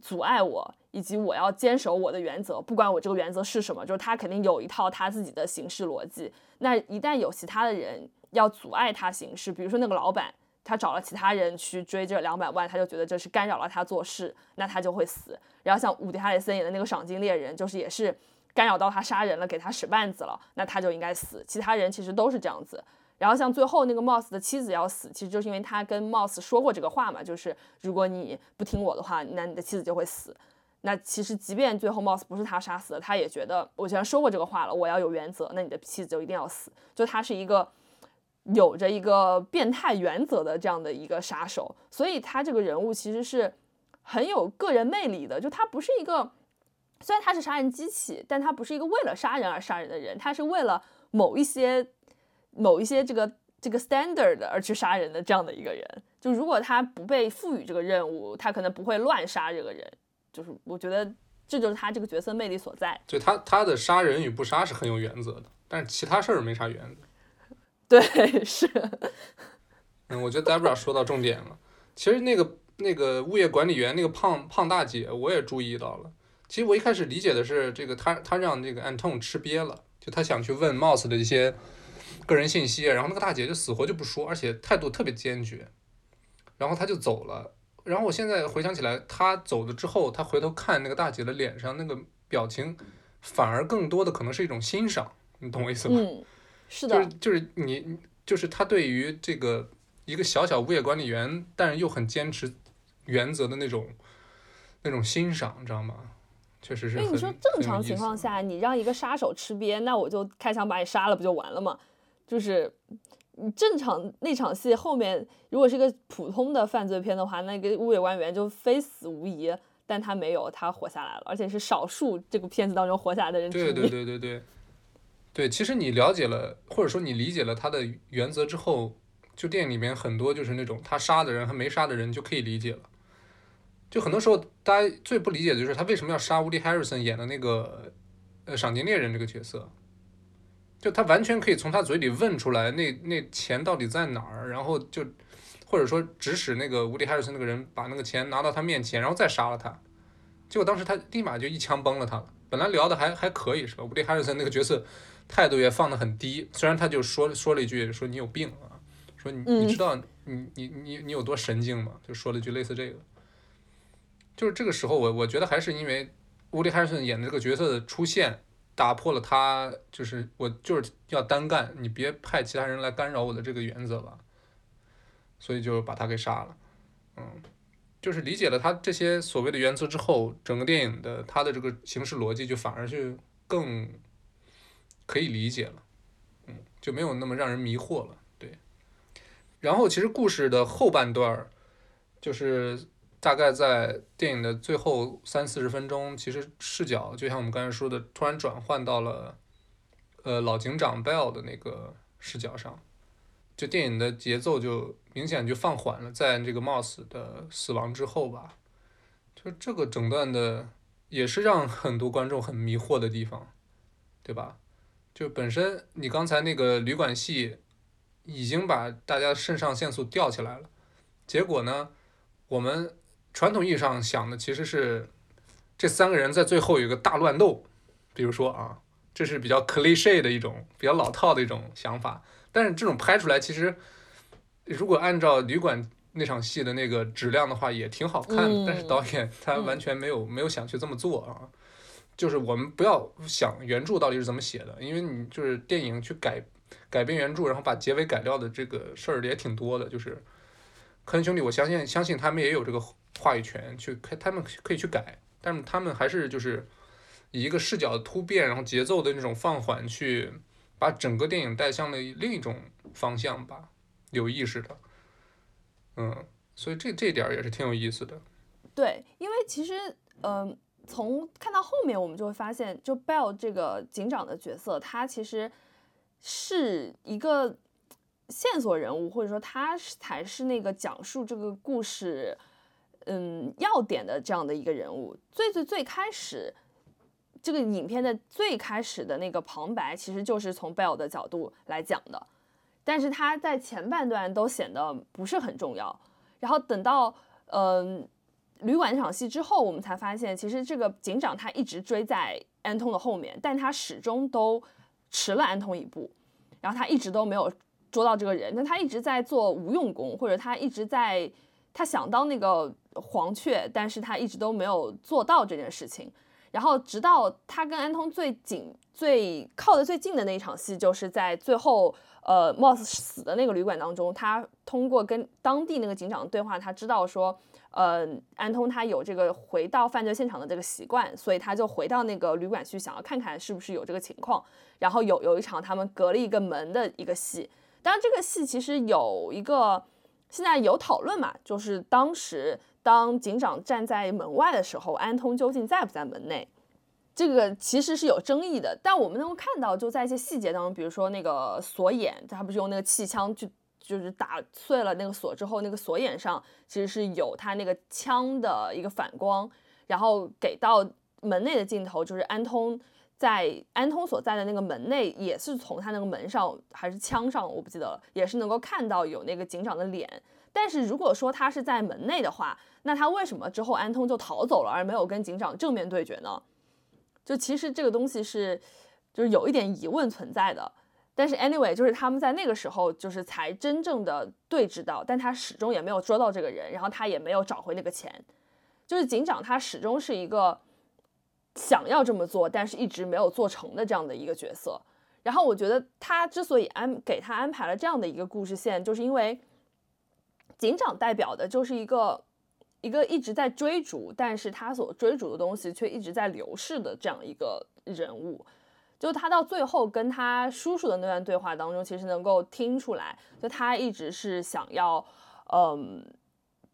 阻碍我。以及我要坚守我的原则，不管我这个原则是什么，就是他肯定有一套他自己的行事逻辑。那一旦有其他的人要阻碍他行事，比如说那个老板，他找了其他人去追这两百万，他就觉得这是干扰了他做事，那他就会死。然后像伍迪·哈里森演的那个赏金猎人，就是也是干扰到他杀人了，给他使绊子了，那他就应该死。其他人其实都是这样子。然后像最后那个 Moss 的妻子要死，其实就是因为他跟 Moss 说过这个话嘛，就是如果你不听我的话，那你的妻子就会死。那其实，即便最后 Moss 不是他杀死的，他也觉得我既然说过这个话了，我要有原则，那你的妻子就一定要死。就他是一个有着一个变态原则的这样的一个杀手，所以他这个人物其实是很有个人魅力的。就他不是一个，虽然他是杀人机器，但他不是一个为了杀人而杀人的人，他是为了某一些某一些这个这个 standard 而去杀人的这样的一个人。就如果他不被赋予这个任务，他可能不会乱杀这个人。就是我觉得这就是他这个角色魅力所在。就他他的杀人与不杀是很有原则的，但是其他事儿没啥原则。对，是。嗯，我觉得 Debra 说到重点了。其实那个那个物业管理员那个胖胖大姐，我也注意到了。其实我一开始理解的是，这个他他让这个 Anton 吃瘪了，就他想去问 Moss 的一些个人信息，然后那个大姐就死活就不说，而且态度特别坚决，然后他就走了。然后我现在回想起来，他走了之后，他回头看那个大姐的脸上那个表情，反而更多的可能是一种欣赏，你懂我意思吗？嗯，是的，就是就是你就是他对于这个一个小小物业管理员，但是又很坚持原则的那种那种欣赏，你知道吗？确实是因为。你说正常情况下，你让一个杀手吃瘪，那我就开枪把你杀了，不就完了吗？就是你正常那场戏后面，如果是一个普通的犯罪片的话，那个物业官员就非死无疑。但他没有，他活下来了，而且是少数这个片子当中活下来的人。对对对对对，对，其实你了解了，或者说你理解了他的原则之后，就电影里面很多就是那种他杀的人和没杀的人就可以理解了。就很多时候大家最不理解的就是他为什么要杀 Woody Harrison 演的那个呃赏金猎人这个角色，就他完全可以从他嘴里问出来那那钱到底在哪儿，然后就或者说指使那个 Woody Harrison 那个人把那个钱拿到他面前，然后再杀了他。结果当时他立马就一枪崩了他了。本来聊的还还可以是吧？伍迪·哈里森那个角色态度也放得很低，虽然他就说说了一句说你有病啊，说你你知道你你你你有多神经吗？就说了一句类似这个。就是这个时候我我觉得还是因为伍迪·哈里森演的这个角色的出现，打破了他就是我就是要单干，你别派其他人来干扰我的这个原则吧，所以就把他给杀了，嗯。就是理解了他这些所谓的原则之后，整个电影的他的这个形式逻辑就反而就更可以理解了，嗯，就没有那么让人迷惑了，对。然后其实故事的后半段，就是大概在电影的最后三四十分钟，其实视角就像我们刚才说的，突然转换到了呃老警长 Bell 的那个视角上。就电影的节奏就明显就放缓了，在这个 Moss 的死亡之后吧，就这个整段的也是让很多观众很迷惑的地方，对吧？就本身你刚才那个旅馆戏已经把大家肾上腺素吊起来了，结果呢，我们传统意义上想的其实是这三个人在最后有个大乱斗，比如说啊，这是比较 cliche 的一种比较老套的一种想法。但是这种拍出来，其实如果按照旅馆那场戏的那个质量的话，也挺好看的。但是导演他完全没有没有想去这么做啊，就是我们不要想原著到底是怎么写的，因为你就是电影去改改编原著，然后把结尾改掉的这个事儿也挺多的。就是科恩兄弟，我相信相信他们也有这个话语权去开，他们可以去改，但是他们还是就是以一个视角的突变，然后节奏的那种放缓去。把整个电影带向了另一种方向吧，有意识的，嗯，所以这这点也是挺有意思的。对，因为其实，嗯，从看到后面，我们就会发现，就 Bell 这个警长的角色，他其实是一个线索人物，或者说他才是那个讲述这个故事，嗯，要点的这样的一个人物。最最最开始。这个影片的最开始的那个旁白，其实就是从 Bell 的角度来讲的，但是他在前半段都显得不是很重要。然后等到嗯旅馆那场戏之后，我们才发现，其实这个警长他一直追在安通的后面，但他始终都迟了安通一步，然后他一直都没有捉到这个人，但他一直在做无用功，或者他一直在他想当那个黄雀，但是他一直都没有做到这件事情。然后，直到他跟安通最紧、最靠得最近的那一场戏，就是在最后，呃，Moss 死的那个旅馆当中，他通过跟当地那个警长对话，他知道说，呃，安通他有这个回到犯罪现场的这个习惯，所以他就回到那个旅馆去，想要看看是不是有这个情况。然后有有一场他们隔了一个门的一个戏，当然这个戏其实有一个现在有讨论嘛，就是当时。当警长站在门外的时候，安通究竟在不在门内？这个其实是有争议的。但我们能够看到，就在一些细节当中，比如说那个锁眼，他不是用那个气枪去，就是打碎了那个锁之后，那个锁眼上其实是有他那个枪的一个反光。然后给到门内的镜头，就是安通在安通所在的那个门内，也是从他那个门上还是枪上，我不记得了，也是能够看到有那个警长的脸。但是如果说他是在门内的话，那他为什么之后安通就逃走了，而没有跟警长正面对决呢？就其实这个东西是，就是有一点疑问存在的。但是 anyway，就是他们在那个时候就是才真正的对峙到，但他始终也没有捉到这个人，然后他也没有找回那个钱。就是警长他始终是一个想要这么做，但是一直没有做成的这样的一个角色。然后我觉得他之所以安给他安排了这样的一个故事线，就是因为警长代表的就是一个。一个一直在追逐，但是他所追逐的东西却一直在流逝的这样一个人物。就他到最后跟他叔叔的那段对话当中，其实能够听出来，就他一直是想要，嗯，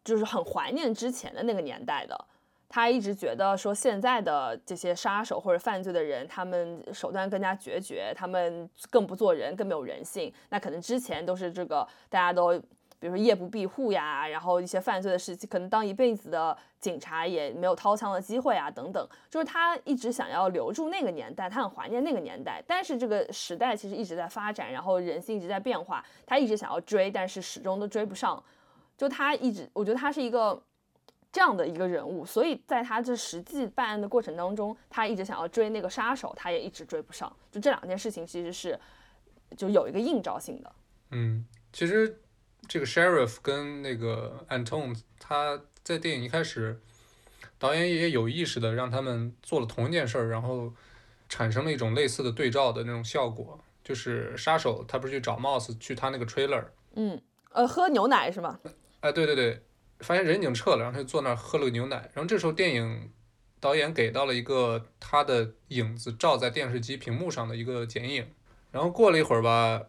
就是很怀念之前的那个年代的。他一直觉得说现在的这些杀手或者犯罪的人，他们手段更加决绝，他们更不做人，更没有人性。那可能之前都是这个大家都。比如说夜不闭户呀，然后一些犯罪的事情，可能当一辈子的警察也没有掏枪的机会啊，等等。就是他一直想要留住那个年代，他很怀念那个年代。但是这个时代其实一直在发展，然后人性一直在变化，他一直想要追，但是始终都追不上。就他一直，我觉得他是一个这样的一个人物，所以在他这实际办案的过程当中，他一直想要追那个杀手，他也一直追不上。就这两件事情其实是就有一个映照性的。嗯，其实。这个 sheriff 跟那个 Anton，他在电影一开始，导演也有意识的让他们做了同一件事儿，然后产生了一种类似的对照的那种效果。就是杀手他不是去找 Moss 去他那个 trailer，嗯，呃，喝牛奶是吗？哎，对对对，发现人已经撤了，然后他就坐那儿喝了个牛奶。然后这时候电影导演给到了一个他的影子照在电视机屏幕上的一个剪影。然后过了一会儿吧。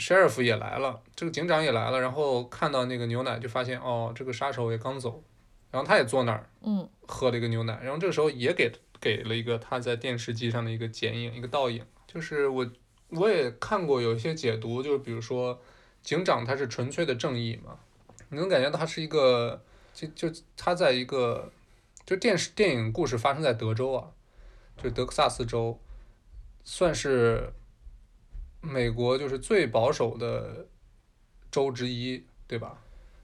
Sheriff 也来了，这个警长也来了，然后看到那个牛奶，就发现哦，这个杀手也刚走，然后他也坐那儿，嗯，喝了一个牛奶，然后这个时候也给给了一个他在电视机上的一个剪影，一个倒影，就是我我也看过有一些解读，就是比如说警长他是纯粹的正义嘛，你能感觉到他是一个，就就他在一个，就电视电影故事发生在德州啊，就德克萨斯州，算是。美国就是最保守的州之一，对吧？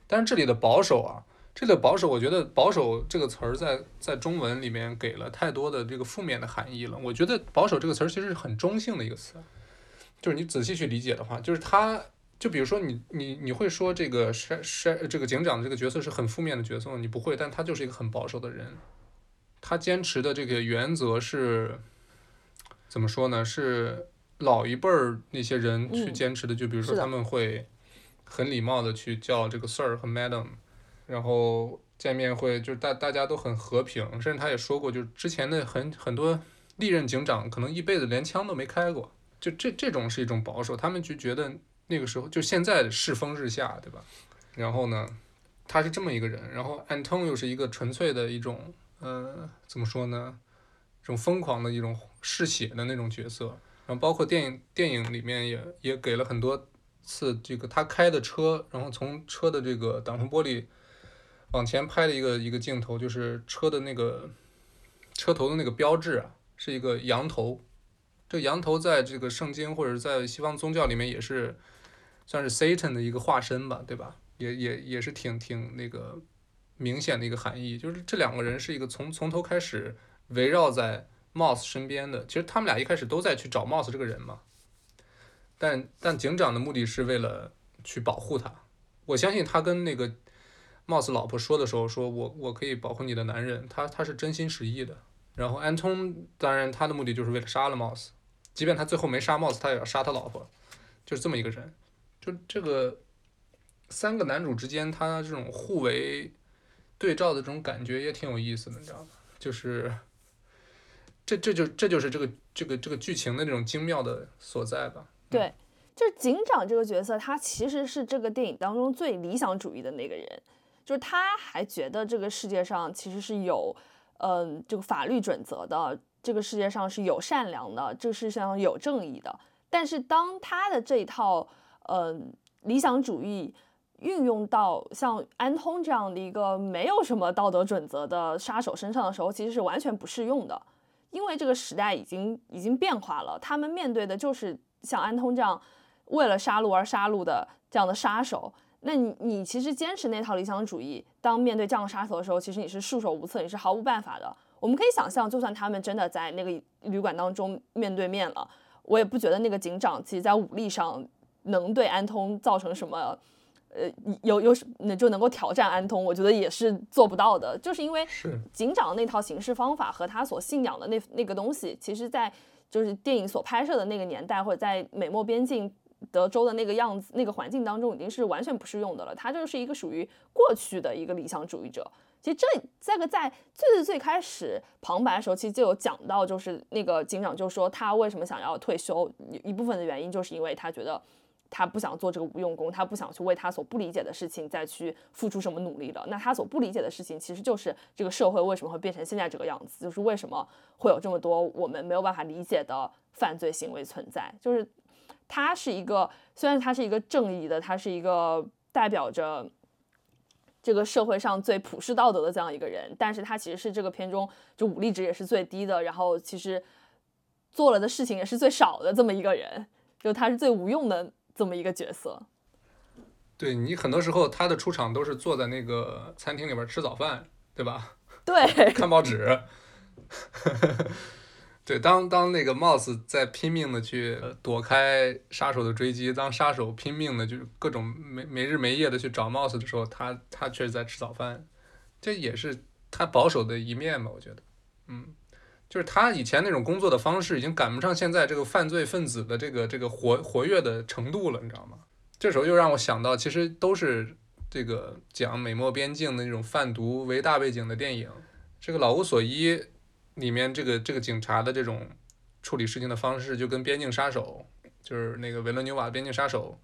但是这里的保守啊，这里的保守，我觉得“保守”这个词儿在在中文里面给了太多的这个负面的含义了。我觉得“保守”这个词儿其实是很中性的一个词，就是你仔细去理解的话，就是他，就比如说你你你会说这个山山这个警长这个角色是很负面的角色，你不会，但他就是一个很保守的人，他坚持的这个原则是怎么说呢？是。老一辈儿那些人去坚持的，就比如说他们会很礼貌的去叫这个 sir 和 madam，然后见面会就是大大家都很和平，甚至他也说过，就是之前的很很多历任警长可能一辈子连枪都没开过，就这这种是一种保守，他们就觉得那个时候就现在世风日下，对吧？然后呢，他是这么一个人，然后 Anton 又是一个纯粹的一种，呃，怎么说呢？这种疯狂的一种嗜血的那种角色。然后包括电影电影里面也也给了很多次这个他开的车，然后从车的这个挡风玻璃往前拍的一个一个镜头，就是车的那个车头的那个标志啊，是一个羊头。这羊头在这个圣经或者在西方宗教里面也是算是 Satan 的一个化身吧，对吧？也也也是挺挺那个明显的一个含义，就是这两个人是一个从从头开始围绕在。Moss 身边的，其实他们俩一开始都在去找 Moss 这个人嘛，但但警长的目的是为了去保护他。我相信他跟那个 Moss 老婆说的时候，说我我可以保护你的男人，他他是真心实意的。然后 Anton 当然他的目的就是为了杀了 Moss，即便他最后没杀 Moss，他也要杀他老婆，就是这么一个人。就这个三个男主之间，他这种互为对照的这种感觉也挺有意思的，你知道吗？就是。这这就这就是这个这个这个剧情的那种精妙的所在吧？对，就是警长这个角色，他其实是这个电影当中最理想主义的那个人，就是他还觉得这个世界上其实是有，嗯，这个法律准则的，这个世界上是有善良的，这世界上有正义的。但是当他的这一套，嗯，理想主义运用到像安通这样的一个没有什么道德准则的杀手身上的时候，其实是完全不适用的。因为这个时代已经已经变化了，他们面对的就是像安通这样为了杀戮而杀戮的这样的杀手。那你你其实坚持那套理想主义，当面对这样的杀手的时候，其实你是束手无策，你是毫无办法的。我们可以想象，就算他们真的在那个旅馆当中面对面了，我也不觉得那个警长其实在武力上能对安通造成什么。呃，有有那就能够挑战安通，我觉得也是做不到的，就是因为警长那套行事方法和他所信仰的那那个东西，其实，在就是电影所拍摄的那个年代，或者在美墨边境德州的那个样子、那个环境当中，已经是完全不适用的了。他就是一个属于过去的一个理想主义者。其实这这个在最最最开始旁白的时候，其实就有讲到，就是那个警长就说他为什么想要退休，一部分的原因就是因为他觉得他不想做这个无用功，他不想去为他所不理解的事情再去付出什么努力了。那他所不理解的事情，其实就是这个社会为什么会变成现在这个样子，就是为什么会有这么多我们没有办法理解的犯罪行为存在。就是他是一个，虽然他是一个正义的，他是一个代表着。这个社会上最普世道德的这样一个人，但是他其实是这个片中就武力值也是最低的，然后其实做了的事情也是最少的这么一个人，就他是最无用的这么一个角色。对你很多时候他的出场都是坐在那个餐厅里边吃早饭，对吧？对，看报纸。对，当当那个 Mouse 在拼命的去躲开杀手的追击，当杀手拼命的就是各种没没日没夜的去找 Mouse 的时候，他他却是在吃早饭，这也是他保守的一面吧？我觉得，嗯，就是他以前那种工作的方式已经赶不上现在这个犯罪分子的这个这个活活跃的程度了，你知道吗？这时候又让我想到，其实都是这个讲美墨边境的那种贩毒为大背景的电影，这个老无所依。里面这个这个警察的这种处理事情的方式，就跟《边境杀手》就是那个维伦纽瓦《边境杀手》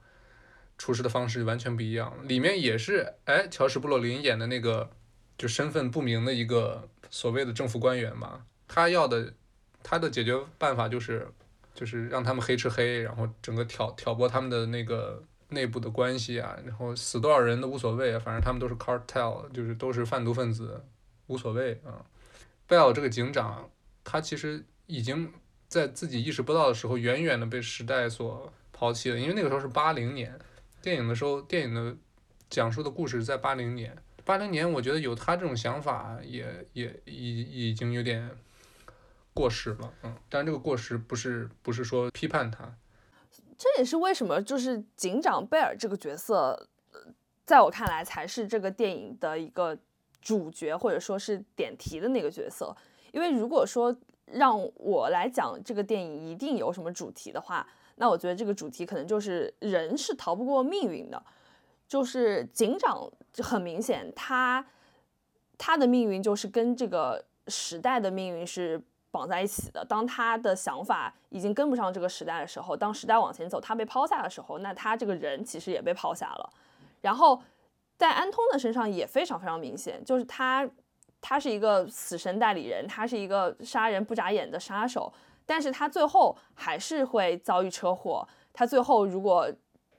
处事的方式完全不一样。里面也是，哎，乔什·布洛林演的那个就身份不明的一个所谓的政府官员嘛，他要的他的解决办法就是就是让他们黑吃黑，然后整个挑挑拨他们的那个内部的关系啊，然后死多少人都无所谓，反正他们都是 cartel，就是都是贩毒分子，无所谓啊。贝尔这个警长，他其实已经在自己意识不到的时候，远远的被时代所抛弃了。因为那个时候是八零年，电影的时候，电影的讲述的故事在八零年。八零年，我觉得有他这种想法，也也已已经有点过时了。嗯，但这个过时不是不是说批判他。这也是为什么，就是警长贝尔这个角色，在我看来才是这个电影的一个。主角或者说是点题的那个角色，因为如果说让我来讲这个电影一定有什么主题的话，那我觉得这个主题可能就是人是逃不过命运的，就是警长就很明显他他的命运就是跟这个时代的命运是绑在一起的。当他的想法已经跟不上这个时代的时候，当时代往前走，他被抛下的时候，那他这个人其实也被抛下了，然后。在安通的身上也非常非常明显，就是他，他是一个死神代理人，他是一个杀人不眨眼的杀手，但是他最后还是会遭遇车祸。他最后如果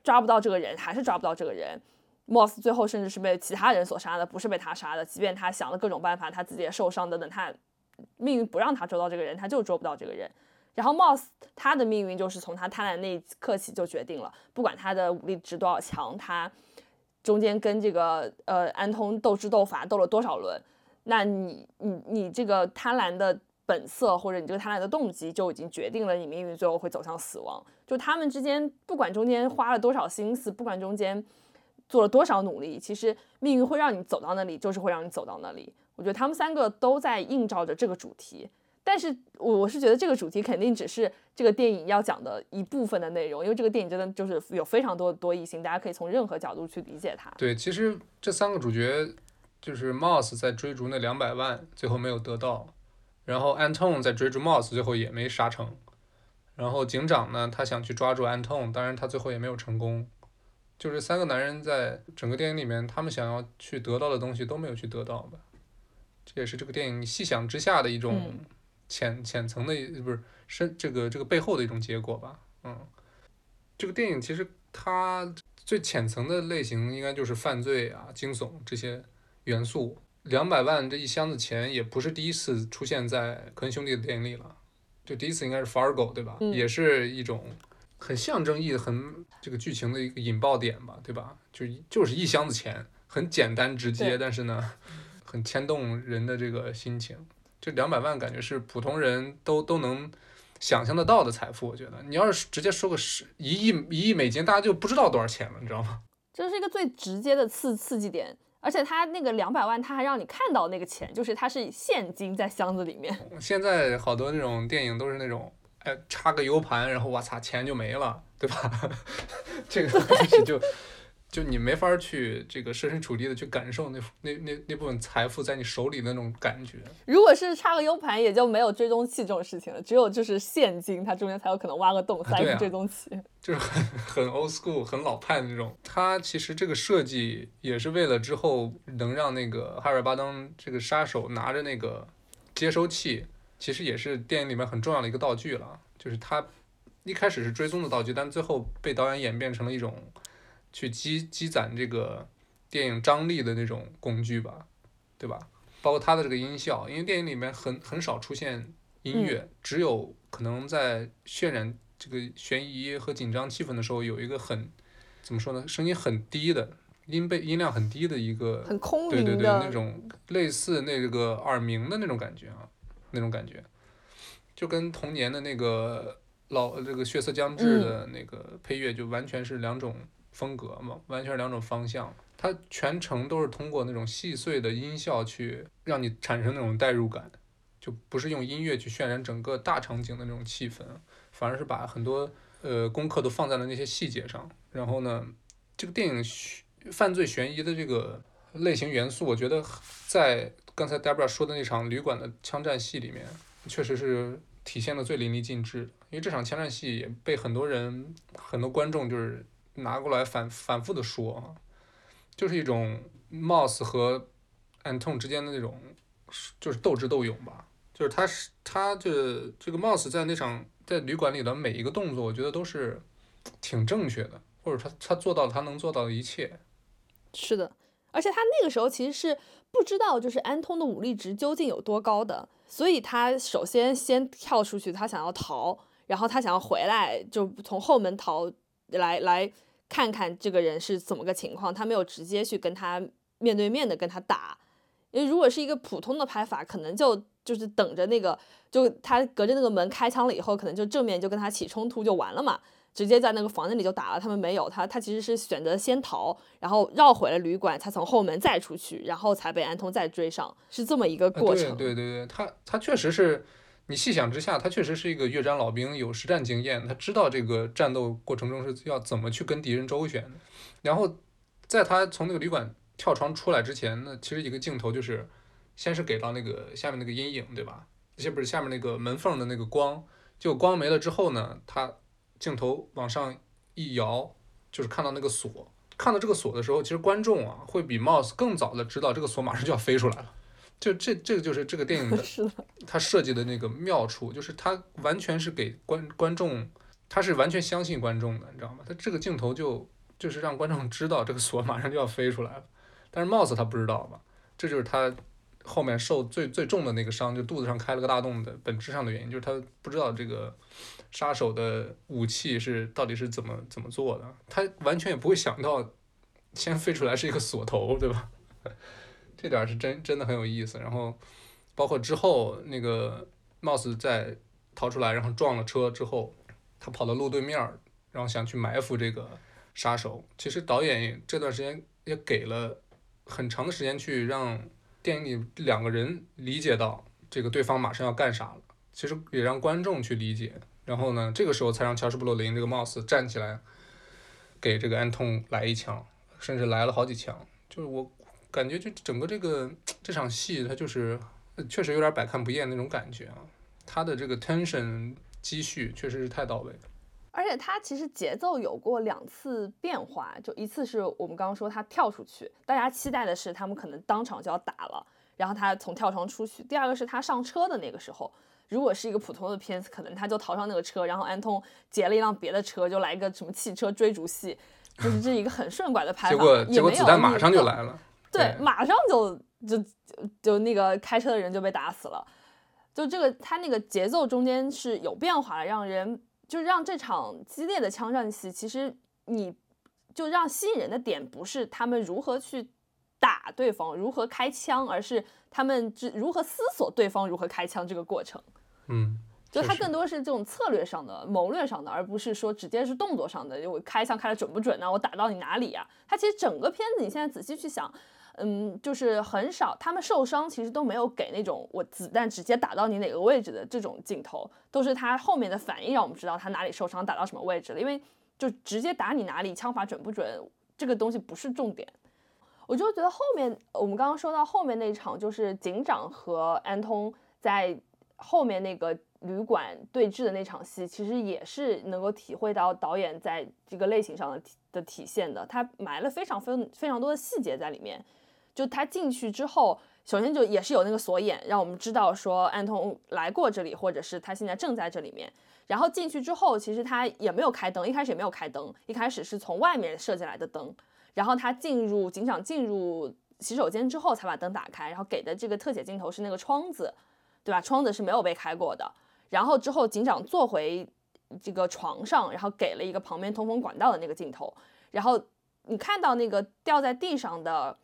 抓不到这个人，还是抓不到这个人。Moss 最后甚至是被其他人所杀的，不是被他杀的。即便他想了各种办法，他自己也受伤等等，他命运不让他捉到这个人，他就捉不到这个人。然后 Moss 他的命运就是从他贪婪那一刻起就决定了，不管他的武力值多少强，他。中间跟这个呃安通斗智斗法斗了多少轮，那你你你这个贪婪的本色或者你这个贪婪的动机就已经决定了你命运最后会走向死亡。就他们之间不管中间花了多少心思，不管中间做了多少努力，其实命运会让你走到那里，就是会让你走到那里。我觉得他们三个都在映照着这个主题。但是我我是觉得这个主题肯定只是这个电影要讲的一部分的内容，因为这个电影真的就是有非常多的多义性，大家可以从任何角度去理解它。对，其实这三个主角就是 Moss 在追逐那两百万，最后没有得到；然后 Anton 在追逐 Moss，最后也没杀成；然后警长呢，他想去抓住 Anton，当然他最后也没有成功。就是三个男人在整个电影里面，他们想要去得到的东西都没有去得到吧？这也是这个电影细想之下的一种。浅浅层的不是深这个这个背后的一种结果吧，嗯，这个电影其实它最浅层的类型应该就是犯罪啊、惊悚这些元素。两百万这一箱子钱也不是第一次出现在科恩兄弟的电影里了，就第一次应该是 Fargo 对吧？也是一种很象征意义、很这个剧情的一个引爆点吧，对吧？就就是一箱子钱，很简单直接，但是呢，很牵动人的这个心情。这两百万感觉是普通人都都能想象得到的财富，我觉得你要是直接说个十一亿一亿美金，大家就不知道多少钱了，你知道吗？这是一个最直接的刺刺激点，而且他那个两百万，他还让你看到那个钱，就是它是现金在箱子里面。现在好多那种电影都是那种，哎，插个 U 盘，然后我操，钱就没了。对吧？这个东西就就你没法儿去这个设身处地的去感受那那那那部分财富在你手里的那种感觉。如果是插个 U 盘，也就没有追踪器这种事情了，只有就是现金，它中间才有可能挖个洞塞个追踪器。就是很 很 old school、很老派的那种。它其实这个设计也是为了之后能让那个哈尔巴登这个杀手拿着那个接收器，其实也是电影里面很重要的一个道具了。就是它一开始是追踪的道具，但最后被导演演变成了一种去积积攒这个电影张力的那种工具吧，对吧？包括它的这个音效，因为电影里面很很少出现音乐，只有可能在渲染这个悬疑和紧张气氛的时候，有一个很怎么说呢，声音很低的音贝音量很低的一个，很空对对对，那种类似那个耳鸣的那种感觉啊，那种感觉，就跟童年的那个老这个血色将至的那个配乐就完全是两种风格嘛，完全是两种方向。它全程都是通过那种细碎的音效去让你产生那种代入感，就不是用音乐去渲染整个大场景的那种气氛，反而是把很多呃功课都放在了那些细节上。然后呢，这个电影悬犯罪悬疑的这个类型元素，我觉得在刚才 Debra 说的那场旅馆的枪战戏里面，确实是体现的最淋漓尽致。因为这场枪战戏也被很多人、很多观众就是拿过来反反复的说啊，就是一种 Moss 和 Anton 之间的那种就是斗智斗勇吧。就是他是他这这个 Moss 在那场在旅馆里的每一个动作，我觉得都是挺正确的，或者他他做到他能做到的一切。是的，而且他那个时候其实是不知道，就是安通的武力值究竟有多高的，所以他首先先跳出去，他想要逃，然后他想要回来，就从后门逃来来看看这个人是怎么个情况。他没有直接去跟他面对面的跟他打，因为如果是一个普通的拍法，可能就就是等着那个，就他隔着那个门开枪了以后，可能就正面就跟他起冲突就完了嘛。直接在那个房间里就打了，他们没有，他他其实是选择先逃，然后绕回了旅馆，才从后门再出去，然后才被安通再追上，是这么一个啊过程。对对对对，他他确实是，你细想之下，他确实是一个越战老兵，有实战经验，他知道这个战斗过程中是要怎么去跟敌人周旋。然后，在他从那个旅馆跳窗出来之前呢，其实一个镜头就是，先是给到那个下面那个阴影，对吧？先不是下面那个门缝的那个光，就光没了之后呢，他镜头往上一摇，就是看到那个锁。看到这个锁的时候，其实观众啊会比 Mouse 更早的知道这个锁马上就要飞出来了。就这这个就是这个电影的 是的，它设计的那个妙处，就是它完全是给观观众，他是完全相信观众的，你知道吗？他这个镜头就就是让观众知道这个锁马上就要飞出来了，但是 Mouse 他不知道嘛，这就是他后面受最最重的那个伤，就肚子上开了个大洞的本质上的原因，就是他不知道这个杀手的武器是到底是怎么怎么做的，他完全也不会想到先飞出来是一个锁头，对吧？这点是真真的很有意思。然后包括之后那个 Mouse 在逃出来，然后撞了车之后，他跑到路对面儿，然后想去埋伏这个杀手。其实导演这段时间也给了很长的时间去让电影里两个人理解到这个对方马上要干啥了，其实也让观众去理解。然后呢，这个时候才让乔什·布洛林这个 Mouse 站起来，给这个安通来一枪，甚至来了好几枪。就是我感觉，就整个这个这场戏，它就是呃确实有点百看不厌那种感觉啊。它的这个 tension 积蓄确实是太到位了。而且他其实节奏有过两次变化，就一次是我们刚刚说他跳出去，大家期待的是他们可能当场就要打了，然后他从跳窗出去；第二个是他上车的那个时候，如果是一个普通的片子，可能他就逃上那个车，然后安通劫了一辆别的车，就来一个什么汽车追逐戏，就是这一个很顺拐的拍法，结果结果子弹马上就来了。对，马上就就就就那个开车的人就被打死了。就这个，他那个节奏中间是有变化的，让人就让这场激烈的枪战戏，其实你就让吸引人的点不是他们如何去打对方，如何开枪，而是他们之如何思索对方如何开枪这个过程。嗯，就他更多是这种策略上的、谋略上的，而不是说直接是动作上的。就我开枪开的准不准呢、我打到你哪里呀、它其实整个片子，你现在仔细去想，嗯，就是很少他们受伤，其实都没有给那种我子弹直接打到你哪个位置的这种镜头，都是他后面的反应让我们知道他哪里受伤，打到什么位置了。因为就直接打你哪里，枪法准不准，这个东西不是重点。我就觉得后面我们刚刚说到后面那场，就是警长和安通在后面那个旅馆对峙的那场戏，其实也是能够体会到导演在这个类型上的体的体现的。他埋了非常非非常多的细节在里面。就他进去之后，首先就也是有那个锁眼，让我们知道说安通来过这里，或者是他现在正在这里面。然后进去之后，其实他也没有开灯，一开始也没有开灯，一开始是从外面射进来的灯。然后他进入警长进入洗手间之后，才把灯打开。然后给的这个特写镜头是那个窗子，对吧？窗子是没有被开过的。然后之后警长坐回这个床上，然后给了一个旁边通风管道的那个镜头。然后你看到那个掉在地上的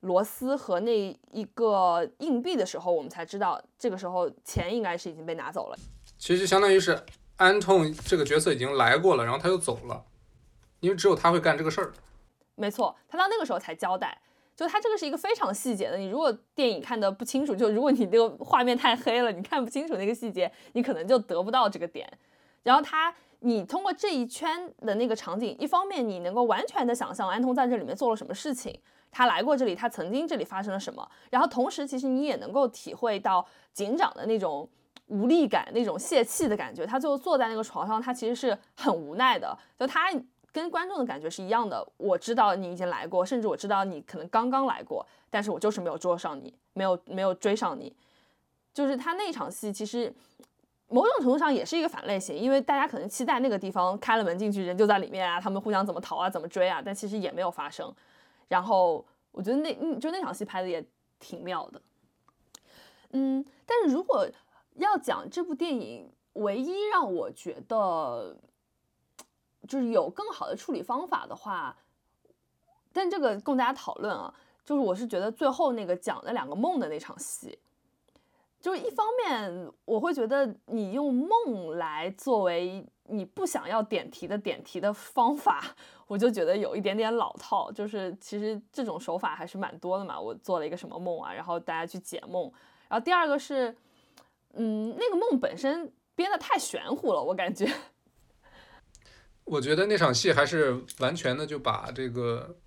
螺丝和那一个硬币的时候，我们才知道这个时候钱应该是已经被拿走了。其实相当于是安痛这个角色已经来过了，然后他又走了，因为只有他会干这个事儿。没错，他到那个时候才交代，就他这个是一个非常细节的。你如果电影看的不清楚，就如果你这个画面太黑了，你看不清楚那个细节，你可能就得不到这个点。然后他，你通过这一圈的那个场景，一方面你能够完全的想象安通在这里面做了什么事情，他来过这里，他曾经这里发生了什么。然后同时，其实你也能够体会到警长的那种无力感、那种泄气的感觉。他最后坐在那个床上，他其实是很无奈的，就他。跟观众的感觉是一样的，我知道你已经来过，甚至我知道你可能刚刚来过，但是我就是没有捉上你，没有没有追上你。就是他那场戏，其实某种程度上也是一个反类型，因为大家可能期待那个地方开了门进去，人就在里面啊，他们互相怎么逃啊，怎么追啊，但其实也没有发生。然后我觉得那就那场戏拍的也挺妙的。嗯，但是如果要讲这部电影，唯一让我觉得。就是有更好的处理方法的话，但这个供大家讨论啊。就是我是觉得最后那个讲的两个梦的那场戏，就是一方面我会觉得你用梦来作为你不想要点题的点题的方法，我就觉得有一点点老套。就是其实这种手法还是蛮多的嘛。我做了一个什么梦啊，然后大家去解梦。然后第二个是，嗯，那个梦本身编的太玄乎了，我感觉。我觉得那场戏还是完全的就把这个，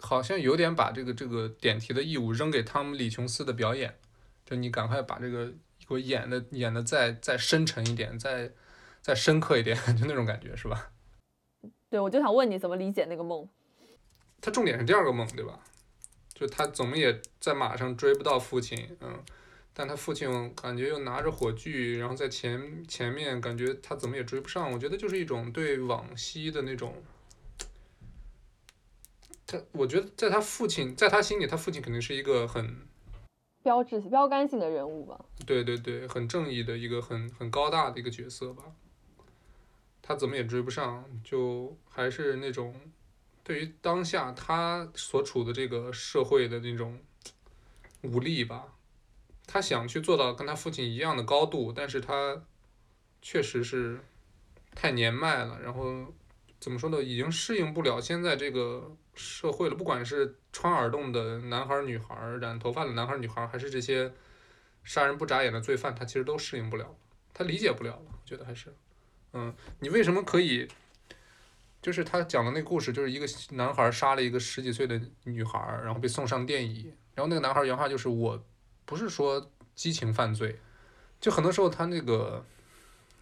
好像有点把这个这个点题的义务扔给汤姆·李·琼斯的表演，就你赶快把这个给我演的演的再再深沉一点，再再深刻一点，就那种感觉是吧？对，我就想问你怎么理解那个梦？他重点是第二个梦，对吧？就他怎么也在马上追不到父亲，嗯。但他父亲感觉又拿着火炬，然后在前前面，感觉他怎么也追不上。我觉得就是一种对往昔的那种，他我觉得在他父亲在他心里，他父亲肯定是一个很标志标杆性的人物吧。对对对，很正义的一个很很高大的一个角色吧。他怎么也追不上，就还是那种对于当下他所处的这个社会的那种无力吧。他想去做到跟他父亲一样的高度，但是他确实是太年迈了，然后怎么说呢，已经适应不了现在这个社会了。不管是穿耳洞的男孩女孩染头发的男孩女孩还是这些杀人不眨眼的罪犯，他其实都适应不了，他理解不了了。我觉得还是，嗯，你为什么可以？就是他讲的那个故事，就是一个男孩杀了一个十几岁的女孩，然后被送上电椅，然后那个男孩原话就是我。不是说激情犯罪，就很多时候他那个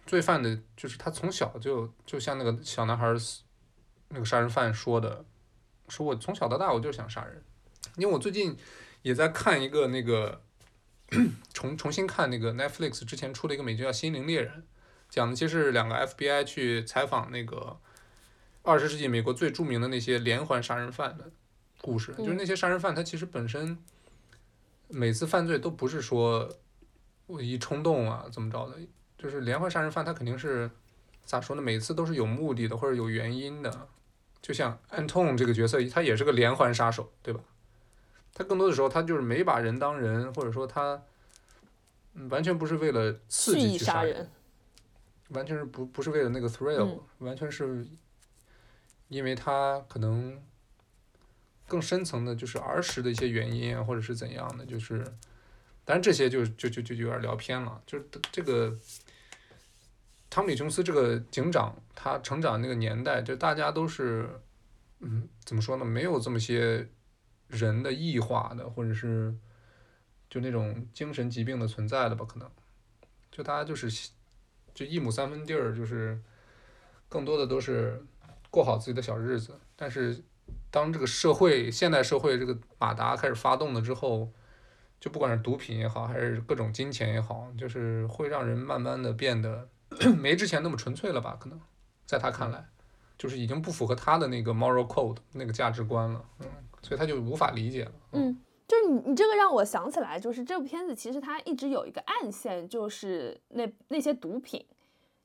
罪犯的，就是他从小就就像那个小男孩那个杀人犯说的，说我从小到大我就想杀人，因为我最近也在看一个那个 重重新看那个 Netflix 之前出的一个美剧叫《心灵猎人》，讲的其实是两个 FBI 去采访那个二十世纪美国最著名的那些连环杀人犯的故事，就是那些杀人犯他其实本身。每次犯罪都不是说我一冲动啊怎么着的，就是连环杀人犯他肯定是咋说呢？每次都是有目的的或者有原因的。就像安痛这个角色，他也是个连环杀手，对吧？他更多的时候他就是没把人当人，或者说他完全不是为了刺激去杀人，完全是不不是为了那个 thrill，完全是因为他可能。更深层的，就是儿时的一些原因啊，或者是怎样的，就是，当然这些就就就就有点聊偏了。就是这个，汤姆·李·琼斯这个警长，他成长那个年代，就大家都是，嗯，怎么说呢？没有这么些人的异化的，或者是就那种精神疾病的存在的吧？可能就大家就是就一亩三分地儿，就是更多的都是过好自己的小日子。但是当这个社会现代社会这个马达开始发动了之后，就不管是毒品也好，还是各种金钱也好，就是会让人慢慢的变得 没之前那么纯粹了吧？可能在他看来，就是已经不符合他的那个 moral code 那个价值观了，嗯，所以他就无法理解了。嗯，就是你你这个让我想起来，就是这部片子其实它一直有一个暗线，就是那那些毒品，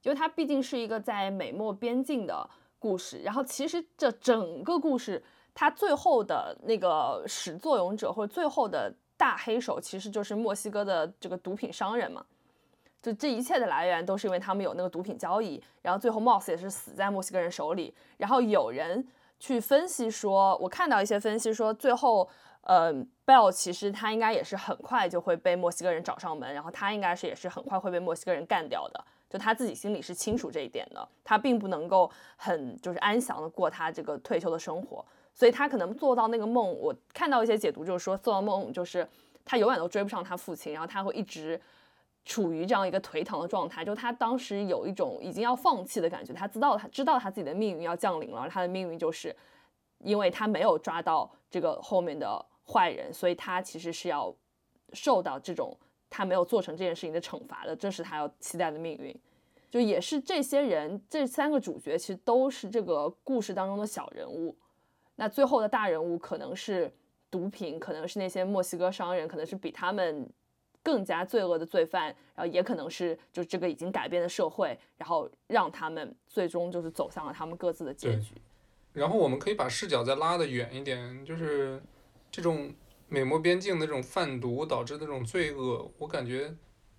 因为它毕竟是一个在美墨边境的故事，然后其实这整个故事它最后的那个始作俑者或者最后的大黑手其实就是墨西哥的这个毒品商人嘛。就这一切的来源都是因为他们有那个毒品交易，然后最后 Moss 也是死在墨西哥人手里。然后有人去分析说，我看到一些分析说，最后，呃，Bell 其实他应该也是很快就会被墨西哥人找上门，然后他应该是也是很快会被墨西哥人干掉的。就他自己心里是清楚这一点的，他并不能够很就是安详的过他这个退休的生活，所以他可能做到那个梦。我看到一些解读就是说，做到梦就是他永远都追不上他父亲，然后他会一直。处于这样一个颓唐的状态，就他当时有一种已经要放弃的感觉，他知道他知道他自己的命运要降临了，他的命运就是因为他没有抓到这个后面的坏人，所以他其实是要受到这种他没有做成这件事情的惩罚的，这是他要期待的命运。就也是这些人这三个主角其实都是这个故事当中的小人物，那最后的大人物可能是毒品，可能是那些墨西哥商人，可能是比他们。更加罪恶的罪犯，然后也可能是就这个已经改变的社会，然后让他们最终就是走向了他们各自的结局。然后我们可以把视角再拉得远一点，就是这种美墨边境的这种贩毒导致的这种罪恶，我感觉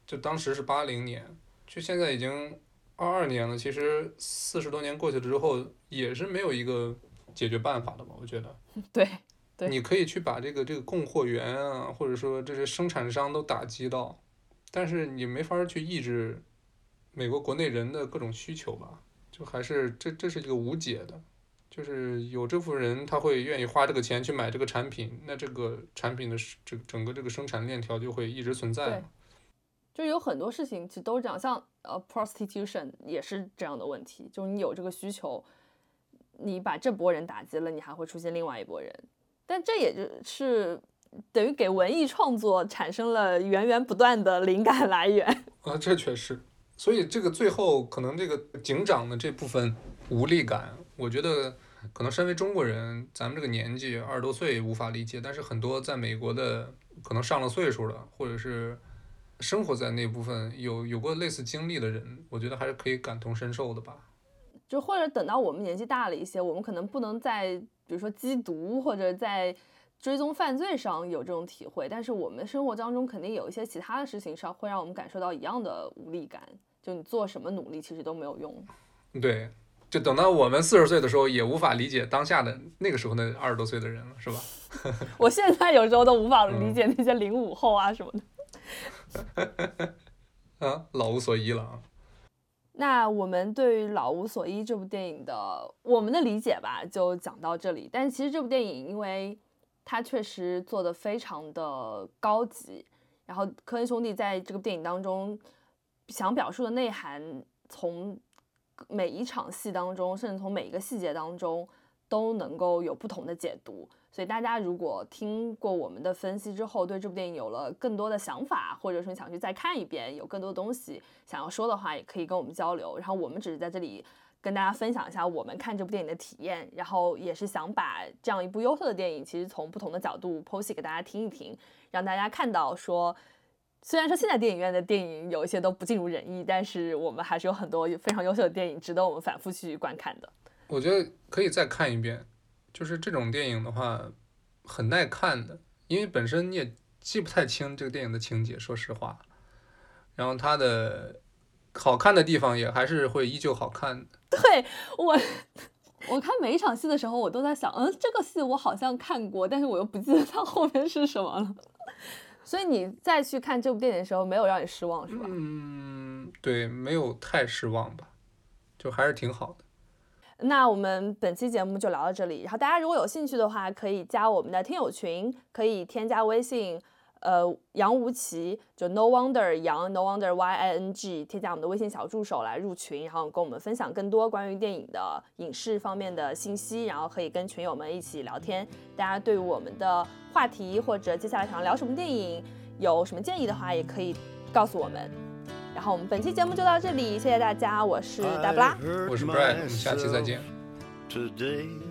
就当时是八零年，就现在已经二二年了，其实四十多年过去了之后，也是没有一个解决办法的吧？我觉得。对。你可以去把这个这个供货源啊，或者说这些生产商都打击到，但是你没法去抑制美国国内人的各种需求吧？就还是这这是一个无解的，就是有这部分人他会愿意花这个钱去买这个产品，那这个产品的这整个这个生产链条就会一直存在。就有很多事情其实都是这样，像呃 prostitution 也是这样的问题，就是你有这个需求，你把这波人打击了，你还会出现另外一波人。但这也就是等于给文艺创作产生了源源不断的灵感来源 啊，这确实。所以这个最后可能这个警长的这部分无力感，我觉得可能身为中国人，咱们这个年纪二十多岁无法理解，但是很多在美国的可能上了岁数的，或者是生活在那部分有有过类似经历的人，我觉得还是可以感同身受的吧。就或者等到我们年纪大了一些，我们可能不能在。比如说缉毒或者在追踪犯罪上有这种体会，但是我们生活当中肯定有一些其他的事情上会让我们感受到一样的无力感。就你做什么努力其实都没有用。对，就等到我们四十岁的时候，也无法理解当下的那个时候那二十多岁的人了，是吧？我现在有时候都无法理解那些零五后啊什么的。啊，老无所依了啊。那我们对于《老无所依》这部电影的我们的理解吧，就讲到这里。但其实这部电影，因为它确实做的非常的高级，然后科恩兄弟在这个电影当中想表述的内涵，从每一场戏当中，甚至从每一个细节当中，都能够有不同的解读。所以大家如果听过我们的分析之后，对这部电影有了更多的想法，或者说你想去再看一遍，有更多的东西想要说的话，也可以跟我们交流。然后我们只是在这里跟大家分享一下我们看这部电影的体验，然后也是想把这样一部优秀的电影，其实从不同的角度剖析给大家听一听，让大家看到说，虽然说现在电影院的电影有一些都不尽如人意，但是我们还是有很多非常优秀的电影值得我们反复去观看的。我觉得可以再看一遍。就是这种电影的话，很耐看的，因为本身你也记不太清这个电影的情节，说实话。然后它的好看的地方也还是会依旧好看的。对我，我看每一场戏的时候，我都在想，嗯，这个戏我好像看过，但是我又不记得它后面是什么了。所以你再去看这部电影的时候，没有让你失望是吧？嗯，对，没有太失望吧，就还是挺好的。那我们本期节目就聊到这里。然后大家如果有兴趣的话，可以加我们的听友群，可以添加微信，呃，杨无奇，就 No Wonder 杨 No Wonder Y I N G，添加我们的微信小助手来入群，然后跟我们分享更多关于电影的影视方面的信息，然后可以跟群友们一起聊天。大家对我们的话题或者接下来想要聊什么电影有什么建议的话，也可以告诉我们。然后我们本期节目就到这里，谢谢大家，我是大布拉。我是 Brad，我们下期再见。today